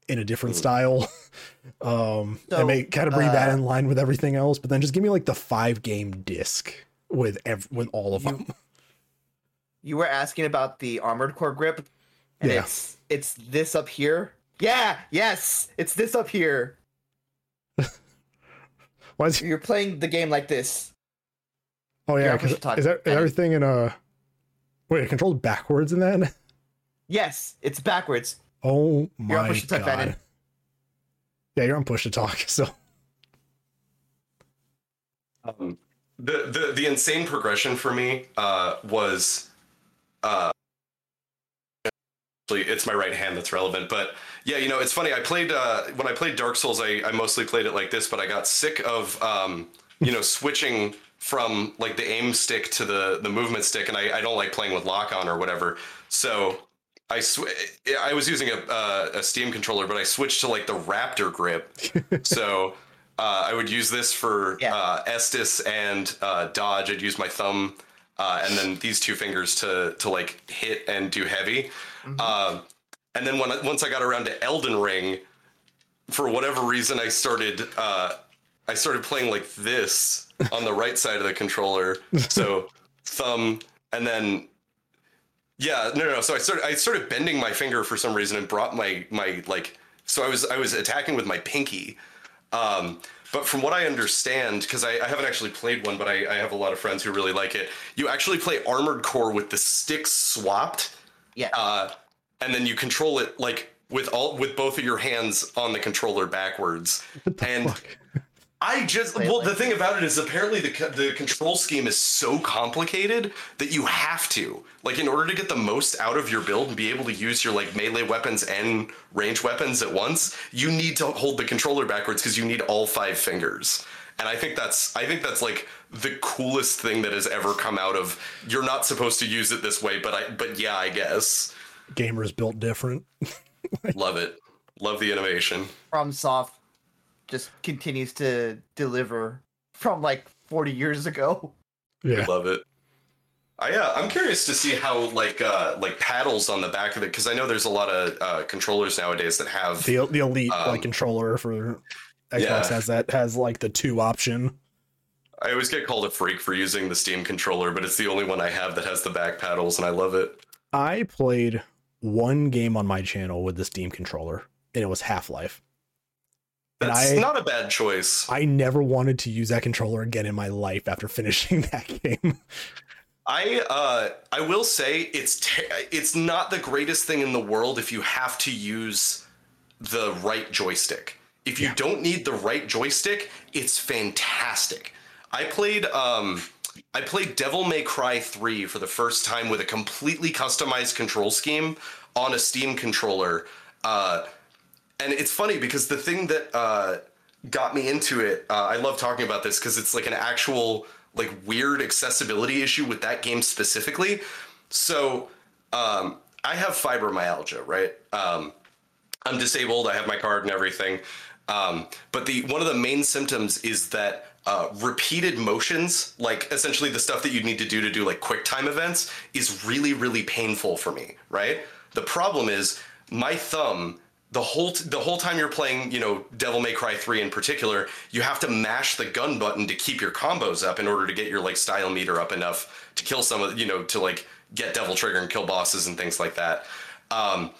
in a different Mhm. style. um, So, and make kind of bring that uh, in line with everything else. But then just give me like the five game disc with ev- with all of You- them. You were asking about the armored core grip, and Yeah. it's it's this up here. Yeah, yes, it's this up here. Why is You're playing the game like this. oh yeah? Here, I'll 'cause push it, Todd. is, that, is everything in a wait? It controls backwards in that. Yes, it's backwards. Oh You're on my push to talk, Brandon. god. Yeah, you're on push to talk. So Um, the, the the insane progression for me uh, was uh, actually it's my right hand that's relevant but yeah you know it's funny i played uh, when i played dark souls I, I mostly played it like this but i got sick of um, you know switching from like the aim stick to the the movement stick and i, I don't like playing with lock on or whatever so I sw- I was using a, uh, a Steam controller, but I switched to like the Raptor grip. so uh, I would use this for Yeah. uh, Estus and uh, dodge. I'd use my thumb uh, and then these two fingers to to like hit and do heavy. Mhm. Um, and then when once I got around to Elden Ring, for whatever reason, I started uh, I started playing like this on the right side of the controller. So thumb and then yeah no no. no. So I started I started bending my finger for some reason and brought my my like so I was I was attacking with my pinky. Um, but from what I understand, because I, I haven't actually played one, but I, I have a lot of friends who really like it. You actually play Armored Core with the sticks swapped, Yeah. uh, and then you control it like with all with both of your hands on the controller backwards. the And- fuck? I just Play well, like the thing about it is apparently the the control scheme is so complicated that you have to like in order to get the most out of your build and be able to use your like melee weapons and range weapons at once, you need to hold the controller backwards because you need all five fingers. And I think that's I think that's like the coolest thing that has ever come out of you're not supposed to use it this way, but I but yeah, I guess. Gamers built different. Love it. Love the innovation. FromSoft just continues to deliver from like 40 years ago. Yeah. Love it. I uh, I'm curious to see how like uh, like paddles on the back of it because I know there's a lot of uh, controllers nowadays that have The the elite Um, like controller for Xbox yeah. has that has like the two option. I always get called a freak for using the Steam controller, but it's the only one I have that has the back paddles, and I love it. I played one game on my channel with the Steam controller, and it was Half Life. That's I- not a bad choice. I never wanted to use that controller again in my life after finishing that game. I uh, I will say it's te- it's not the greatest thing in the world if you have to use the right joystick. If you Yeah. don't need the right joystick, it's fantastic. I played um I played Devil May Cry 3 for the first time with a completely customized control scheme on a Steam controller. Uh and it's funny because the thing that uh got me into it, uh, I love talking about this because it's like an actual like weird accessibility issue with that game specifically. So um I have fibromyalgia, right? Um I'm disabled. I have my card and everything. Um, but the one of the main symptoms is that uh, repeated motions, like essentially the stuff that you need to do to do like quick time events, is really really painful for me. Right. The problem is my thumb. The whole t- the whole time you're playing, you know, Devil May Cry 3 in particular, you have to mash the gun button to keep your combos up in order to get your like style meter up enough to kill some of you know to like get Devil Trigger and kill bosses and things like that. Um,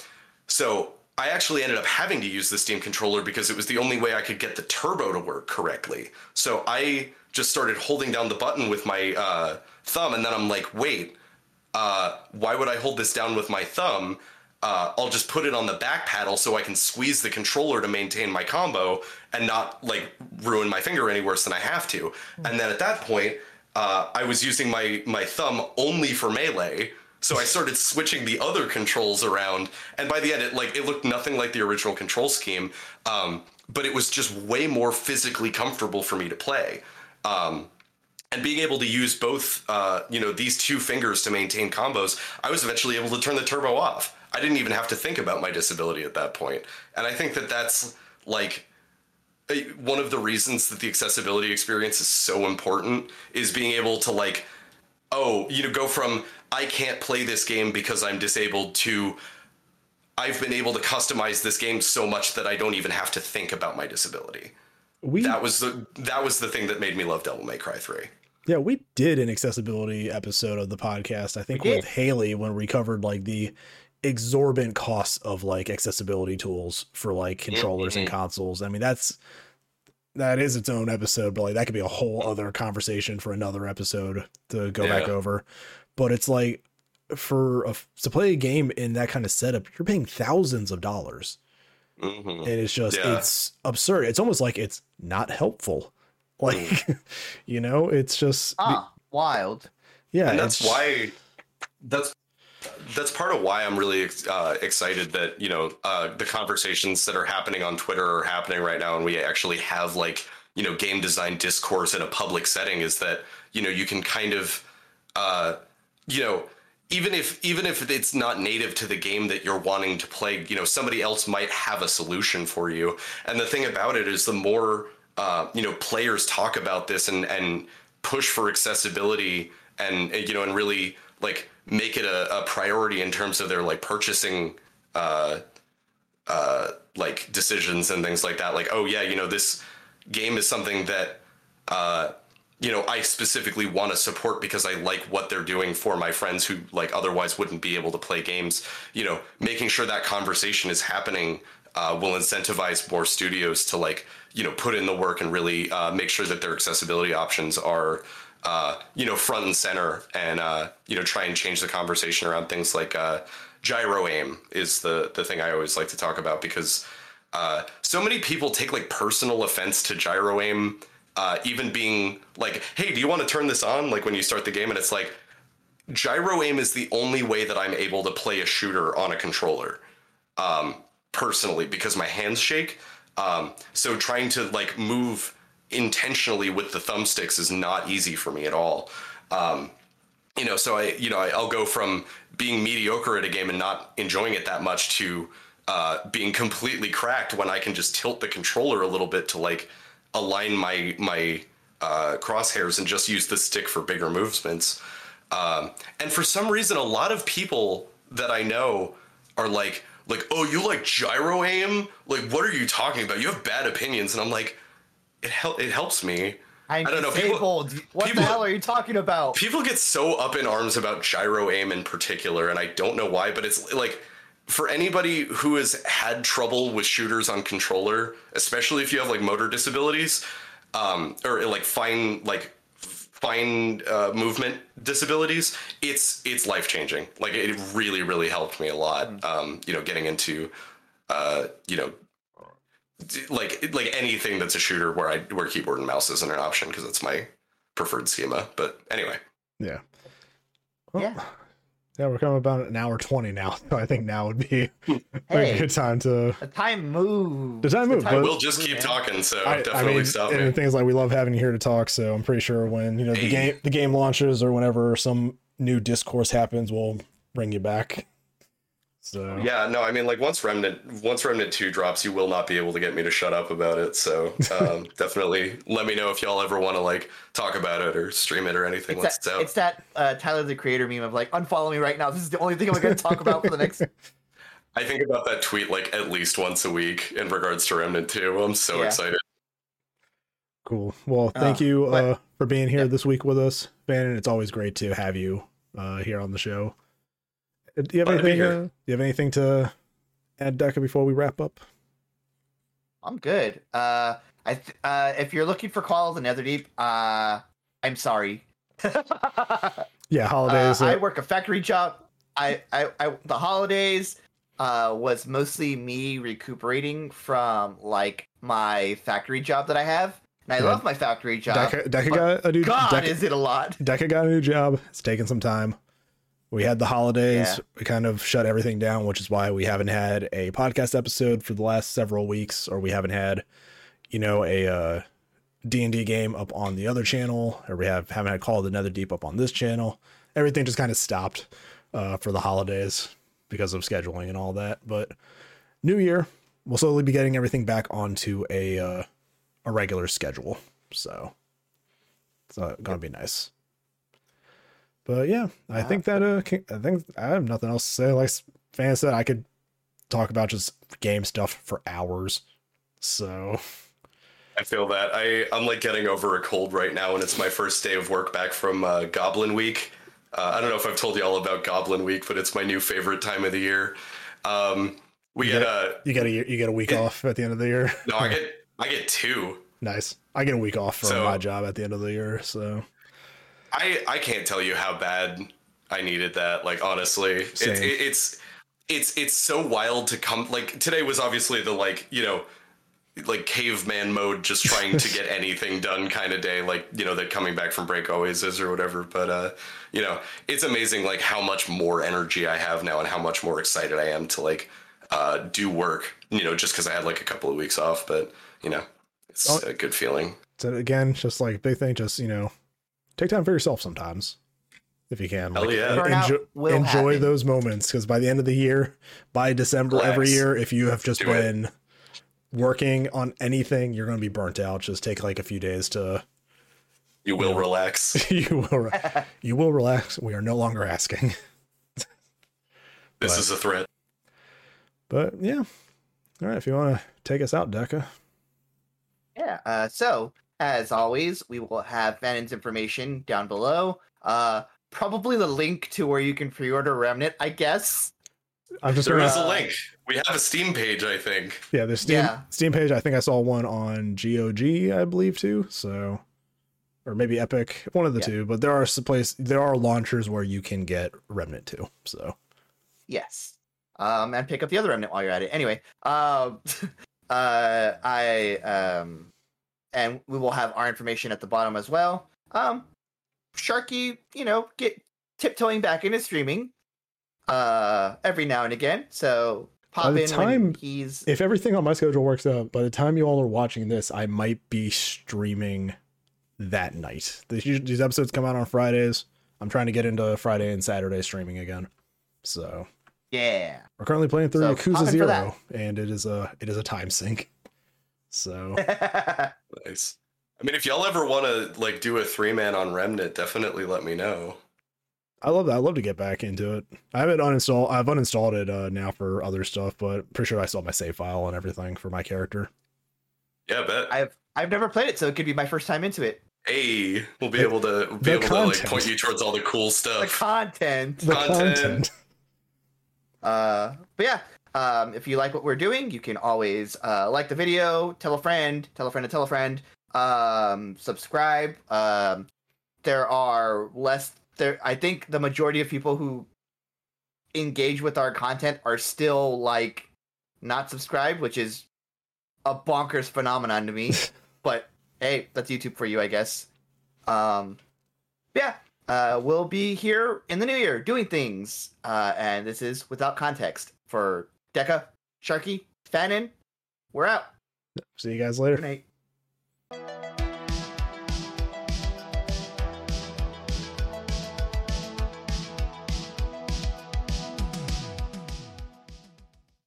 so I actually ended up having to use the Steam controller because it was the only way I could get the turbo to work correctly. So I just started holding down the button with my uh, thumb, and then I'm like, wait, uh, why would I hold this down with my thumb? Uh, I'll just put it on the back paddle so I can squeeze the controller to maintain my combo and not like ruin my finger any worse than I have to. And then at that point, uh, I was using my my thumb only for melee. So I started switching the other controls around, and by the end, it like it looked nothing like the original control scheme, um, but it was just way more physically comfortable for me to play. Um, and being able to use both, uh, you know, these two fingers to maintain combos, I was eventually able to turn the turbo off. I didn't even have to think about my disability at that point. And I think that that's like a- one of the reasons that the accessibility experience is so important is being able to like, oh, you know, go from I can't play this game because I'm disabled to I've been able to customize this game so much that I don't even have to think about my disability. We That was the that was the thing that made me love Devil May Cry 3. Yeah, we did an accessibility episode of the podcast, I think with Haley when we covered like the exorbitant costs of like accessibility tools for like controllers and Mhm. consoles. I mean, that's that is its own episode, but like that could be a whole other conversation for another episode to go back over. But it's like for a, to play a game in that kind of setup, you're paying thousands of dollars. hmm and it's just Yeah. it's absurd it's almost like it's not helpful like you know it's just Ah, wild. yeah and that's it's- why that's that's part of why I'm really uh, excited that you know uh, the conversations that are happening on Twitter are happening right now, and we actually have like you know game design discourse in a public setting. Is that you know you can kind of uh, you know even if even if it's not native to the game that you're wanting to play, you know somebody else might have a solution for you. And the thing about it is the more uh, you know players talk about this and and push for accessibility and you know and really like make it a, a priority in terms of their like purchasing uh uh like decisions and things like that. Like oh yeah you know this game is something that uh you know i specifically want to support because i like what they're doing for my friends who like otherwise wouldn't be able to play games. You know making sure that conversation is happening uh, will incentivize more studios to like you know put in the work and really uh, make sure that their accessibility options are uh, you know front and center and uh, you know try and change the conversation around things like uh, gyro aim is the the thing I always like to talk about because uh, so many people take like personal offense to gyro aim uh, even being like hey do you want to turn this on like when you start the game and it's like gyro aim is the only way that I'm able to play a shooter on a controller um, personally because my hands shake. Um, so trying to like move intentionally with the thumbsticks is not easy for me at all. Um, you know, so I, you know, I, I'll go from being mediocre at a game and not enjoying it that much to uh, being completely cracked when I can just tilt the controller a little bit to like align my my uh, crosshairs and just use the stick for bigger movements. Um, and for some reason, a lot of people that I know are like, like, oh, you like gyro aim? Like, what are you talking about? You have bad opinions. And I'm like, it hel- it helps me. I'm I don't know, people- what people- the hell are you talking about? People get so up in arms about gyro aim in particular, and I don't know why, but it's like for anybody who has had trouble with shooters on controller, especially if you have like motor disabilities, um, or like fine like fine uh, movement disabilities, it's it's life changing. Like it really really helped me a lot. Um, you know, getting into uh, you know like like anything that's a shooter where I where keyboard and mouse isn't an option because it's my preferred schema. But anyway. yeah Well, Yeah. yeah we're coming about an hour 20 now so i think now would be a good time to the time moves. The time moves, but- We'll just keep man. talking, so I, I definitely mean, stop and me. the thing is, like, we love having you here to talk. So I'm pretty sure when you know the game the game launches or whenever some new discourse happens, we'll bring you back. So Yeah, no, I mean, like once Remnant, once Remnant Two drops, you will not be able to get me to shut up about it. So um, definitely let me know if y'all ever want to like talk about it or stream it or anything It's once that, it's out. it's that uh, Tyler the Creator meme of like, unfollow me right now. This is the only thing I'm going to talk about for the next. I think about that tweet like at least once a week in regards to Remnant Two. I'm so Yeah. excited. cool. Well, thank Uh, you but- uh, for being here yeah. this week with us, Fannon. It's always great to have you uh, here on the show. Uh, Do you have Glad anything? Uh, do you have anything to add, Deca, before we wrap up? I'm good. Uh, I th- uh, if you're looking for Call of the Netherdeep, uh, I'm sorry. Yeah, holidays. Uh, uh, I work a factory job. I, I, I the holidays uh, was mostly me recuperating from like my factory job that I have, and I Yeah. love my factory job. Deca, Deca got a new. Job. God, Deca, is it a lot? Deca got a new job. It's taken some time. We had the holidays. Yeah. We kind of shut everything down, which is why we haven't had a podcast episode for the last several weeks, or we haven't had, you know, a uh, D&D game up on the other channel, or we have haven't had Call of the Netherdeep up on this channel. Everything just kind of stopped uh, for the holidays because of scheduling and all that. But New Year, we'll slowly be getting everything back onto a uh, a regular schedule. So it's uh, gonna be nice. But yeah, I think that uh, I think I have nothing else to say. Like Fan said, I could talk about just game stuff for hours. So I feel that I I'm like getting over a cold right now, and it's my first day of work back from uh, Goblin Week. Uh, I don't know if I've told you all about Goblin Week, but it's my new favorite time of the year. Um, we get a you get a you get a week off at the end of the year. no, I get I get two. nice. I get a week off from So- my job at the end of the year. So I I can't tell you how bad I needed that. Like honestly, it's it, it's it's it's so wild to come. Like today was obviously the like you know like caveman mode, just trying to get anything done kind of day. Like you know that coming back from break always is or whatever. But uh, you know it's amazing like how much more energy I have now and how much more excited I am to like uh, do work. You know just because I had like a couple of weeks off, but you know it's Oh. a good feeling. so again, just like big thing, just you know, take time for yourself sometimes if you can. Hell Like, yeah. en- enjoy, enjoy happen. those moments because by the end of the year, by December every year, if you have just Do it. been working on anything, you're going to be burnt out. Just take like a few days to You will relax. you will re- you will relax. We are no longer asking. This But- is a threat. But yeah. All right, if you want to take us out, Deca. Yeah. Uh, so as always, we will have Fannon's information down below. Uh, probably the link to where you can pre-order Remnant, I guess. I'm just There gonna is a Uh, link. We have a Steam page, I think. yeah, the Steam Yeah. Steam page. I think I saw one on GOG, I believe too. So, or maybe Epic, one of the Yeah. two. But there are some place there are launchers where you can get Remnant too. So Yes. Um, and pick up the other remnant while you're at it. Anyway, um, uh, I um, and we will have our information at the bottom as well. Um, Sharky, you know, get tiptoeing back into streaming, uh, every now and again. So pop By the in time- when he's if everything on my schedule works out, by the time you all are watching this, I might be streaming that night. These, these episodes come out on Fridays. I'm trying to get into Friday and Saturday streaming again. So yeah. we're currently playing through So, Yakuza pop in for Zero, and it is a it is a time sink. So Nice. I mean, if y'all ever want to like do a three man on Remnant, definitely let me know. I love that. I love to get back into it. I haven't uninstalled. I've uninstalled it uh, now for other stuff, but pretty sure I still have my save file and everything for my character. Yeah, bet. I've I've never played it, so it could be my first time into it. hey, we'll be The- able to be the able to like point you towards all the cool stuff. The stuff. content. The Content. content. Uh, but yeah, um, if you like what we're doing, you can always uh, like the video, tell a friend, tell a friend to tell a friend, um, subscribe. Um, there are less there. I think the majority of people who engage with our content are still like not subscribed, which is a bonkers phenomenon to me. but hey, that's YouTube for you, I guess. Um, yeah, uh, we'll be here in the new year doing things. Uh, and this is without context for Deca, Sharky, Fannon, we're out. See you guys later.